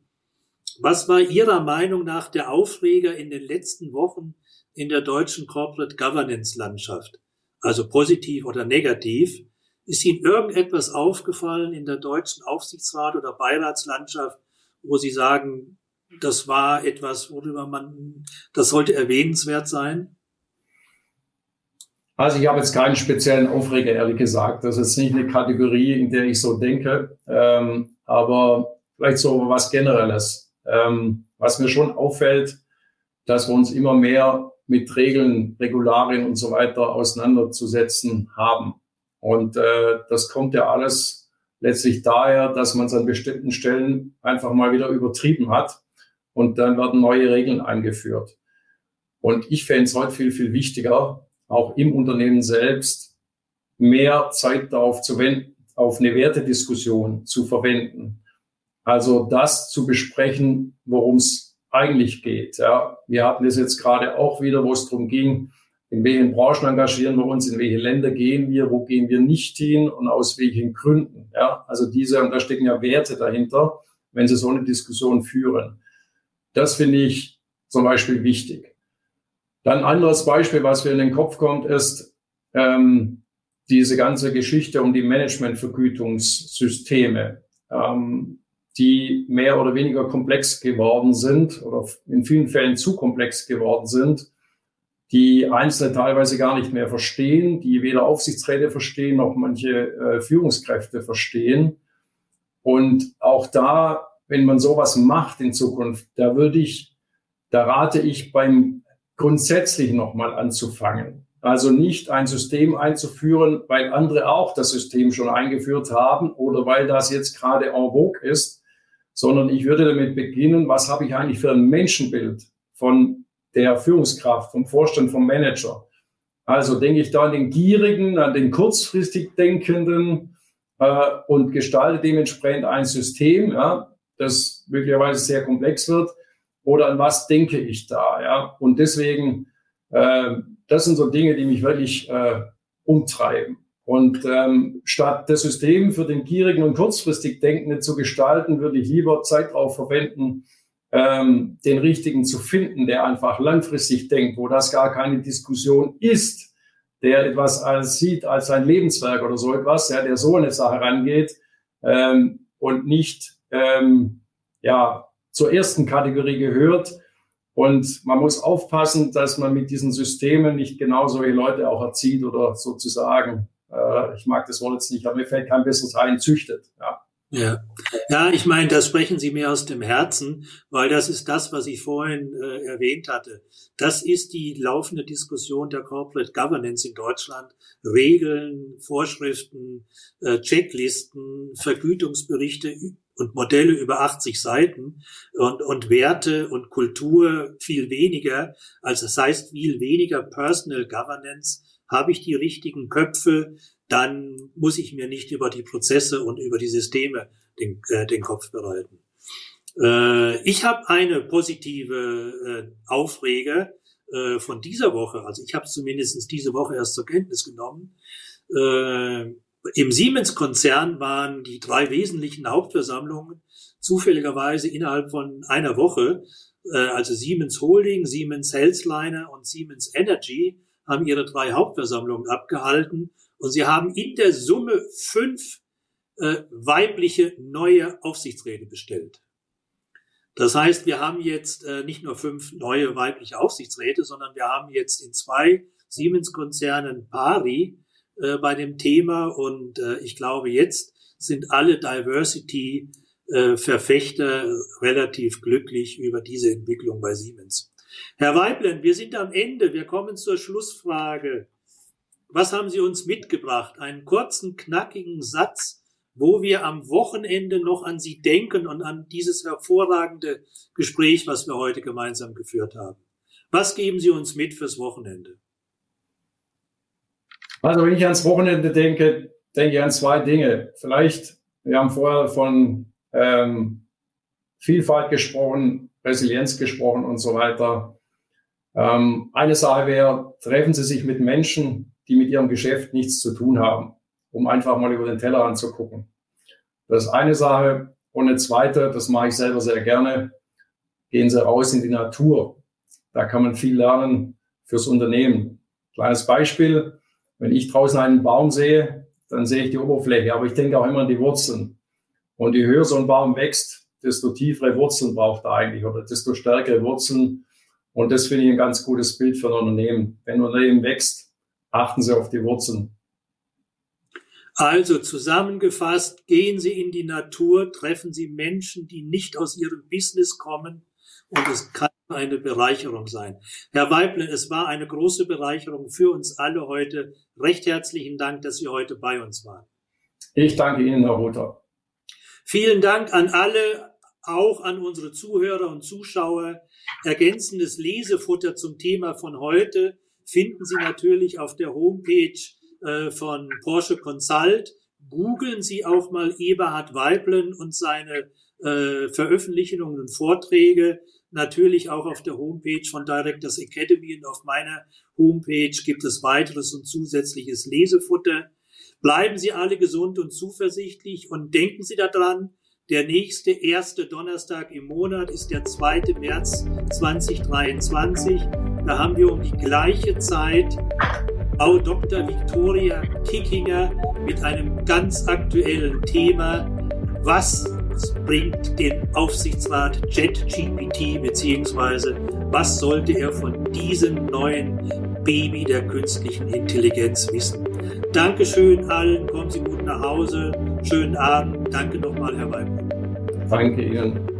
Was war Ihrer Meinung nach der Aufreger in den letzten Wochen in der deutschen Corporate Governance Landschaft? Also positiv oder negativ? Ist Ihnen irgendetwas aufgefallen in der deutschen Aufsichtsrat- oder Beiratslandschaft, wo Sie sagen, das war etwas, worüber man, das sollte erwähnenswert sein? Also ich habe jetzt keinen speziellen Aufreger, ehrlich gesagt. Das ist nicht eine Kategorie, in der ich so denke. Ähm, aber vielleicht so was Generelles. Ähm, was mir schon auffällt, dass wir uns immer mehr mit Regeln, Regularien und so weiter auseinanderzusetzen haben. Und äh, das kommt ja alles letztlich daher, dass man es an bestimmten Stellen einfach mal wieder übertrieben hat und dann werden neue Regeln eingeführt. Und ich fände es heute viel, viel wichtiger, auch im Unternehmen selbst mehr Zeit darauf zu wenden, auf eine Wertediskussion zu verwenden. Also das zu besprechen, worum es eigentlich geht. Ja, wir hatten es jetzt gerade auch wieder, wo es darum ging, in welchen Branchen engagieren wir uns, in welche Länder gehen wir, wo gehen wir nicht hin und aus welchen Gründen. Ja, also diese, und da stecken ja Werte dahinter, wenn Sie so eine Diskussion führen. Das finde ich zum Beispiel wichtig. Dann ein anderes Beispiel, was mir in den Kopf kommt, ist ähm, diese ganze Geschichte um die Managementvergütungssysteme, ähm, die mehr oder weniger komplex geworden sind oder in vielen Fällen zu komplex geworden sind, die Einzelne teilweise gar nicht mehr verstehen, die weder Aufsichtsräte verstehen noch manche äh, Führungskräfte verstehen. Und auch da, wenn man sowas macht in Zukunft, da würde ich, da rate ich beim grundsätzlich nochmal anzufangen. Also nicht ein System einzuführen, weil andere auch das System schon eingeführt haben oder weil das jetzt gerade en vogue ist, sondern ich würde damit beginnen, was habe ich eigentlich für ein Menschenbild von der Führungskraft, vom Vorstand, vom Manager. Also denke ich da an den Gierigen, an den kurzfristig Denkenden äh, und gestalte dementsprechend ein System, ja, das möglicherweise sehr komplex wird oder an was denke ich da, ja. Und deswegen, äh, das sind so Dinge, die mich wirklich äh, umtreiben. Und ähm, statt das System für den gierigen und kurzfristig Denkenden zu gestalten, würde ich lieber Zeit darauf verwenden, ähm, den richtigen zu finden, der einfach langfristig denkt, wo das gar keine Diskussion ist, der etwas als sieht als ein Lebenswerk oder so etwas, ja, der so eine Sache rangeht ähm, und nicht ähm, ja zur ersten Kategorie gehört. Und man muss aufpassen, dass man mit diesen Systemen nicht genau solche Leute auch erzieht oder sozusagen, äh, ich mag das Wort jetzt nicht, aber mir fällt kein besseres ein, züchtet. Ja. Ja, ja ich meine, das sprechen Sie mir aus dem Herzen, weil das ist das, was ich vorhin äh, erwähnt hatte. Das ist die laufende Diskussion der Corporate Governance in Deutschland. Regeln, Vorschriften, äh, Checklisten, Vergütungsberichte und Modelle über 80 Seiten und, und Werte und Kultur viel weniger. Also das heißt viel weniger Personal Governance. Habe ich die richtigen Köpfe? Dann muss ich mir nicht über die Prozesse und über die Systeme den, äh, den Kopf bereiten. Äh, ich habe eine positive äh, Aufreger äh, von dieser Woche. Also ich habe es zumindest diese Woche erst zur Kenntnis genommen. Äh, im Siemens-Konzern waren die drei wesentlichen Hauptversammlungen zufälligerweise innerhalb von einer Woche. Äh, also Siemens Holding, Siemens Healthliner und Siemens Energy haben ihre drei Hauptversammlungen abgehalten und sie haben in der Summe fünf äh, weibliche neue Aufsichtsräte bestellt. Das heißt, wir haben jetzt äh, nicht nur fünf neue weibliche Aufsichtsräte, sondern wir haben jetzt in zwei Siemens-Konzernen Pari äh, bei dem Thema und äh, ich glaube, jetzt sind alle Diversity-Verfechter äh, relativ glücklich über diese Entwicklung bei Siemens. Herr Weiblen, wir sind am Ende. Wir kommen zur Schlussfrage. Was haben Sie uns mitgebracht? Einen kurzen, knackigen Satz, wo wir am Wochenende noch an Sie denken und an dieses hervorragende Gespräch, was wir heute gemeinsam geführt haben. Was geben Sie uns mit fürs Wochenende? Also wenn ich ans Wochenende denke, denke ich an zwei Dinge. Vielleicht, wir haben vorher von ähm, Vielfalt gesprochen, Resilienz gesprochen und so weiter. Ähm, eine Sache wäre, treffen Sie sich mit Menschen, die mit Ihrem Geschäft nichts zu tun haben, um einfach mal über den Teller anzugucken. Das ist eine Sache. Und eine zweite, das mache ich selber sehr gerne, gehen Sie raus in die Natur. Da kann man viel lernen fürs Unternehmen. Kleines Beispiel, wenn ich draußen einen Baum sehe, dann sehe ich die Oberfläche, aber ich denke auch immer an die Wurzeln. Und je höher so ein Baum wächst, desto tiefere Wurzeln braucht er eigentlich oder desto stärkere Wurzeln. Und das finde ich ein ganz gutes Bild für ein Unternehmen. Wenn ein Unternehmen wächst, achten Sie auf die Wurzeln. Also zusammengefasst, gehen Sie in die Natur, treffen Sie Menschen, die nicht aus Ihrem Business kommen und es kann eine Bereicherung sein. Herr Weible, es war eine große Bereicherung für uns alle heute. Recht herzlichen Dank, dass Sie heute bei uns waren. Ich danke Ihnen, Herr Rother. Vielen Dank an alle, auch an unsere Zuhörer und Zuschauer. Ergänzendes Lesefutter zum Thema von heute finden Sie natürlich auf der Homepage äh, von Porsche Consult. Googeln Sie auch mal Eberhard Weiblen und seine äh, Veröffentlichungen und Vorträge. Natürlich auch auf der Homepage von Directors Academy und auf meiner Homepage gibt es weiteres und zusätzliches Lesefutter. Bleiben Sie alle gesund und zuversichtlich und denken Sie daran, der nächste erste Donnerstag im Monat ist der 2. März 2023. Da haben wir um die gleiche Zeit Frau Dr. Victoria Kickinger mit einem ganz aktuellen Thema. Was bringt den Aufsichtsrat JetGPT beziehungsweise was sollte er von diesem neuen Baby der künstlichen Intelligenz wissen? Dankeschön allen, kommen Sie gut nach Hause, schönen Abend, danke nochmal, Herr Weibel. Danke Ihnen.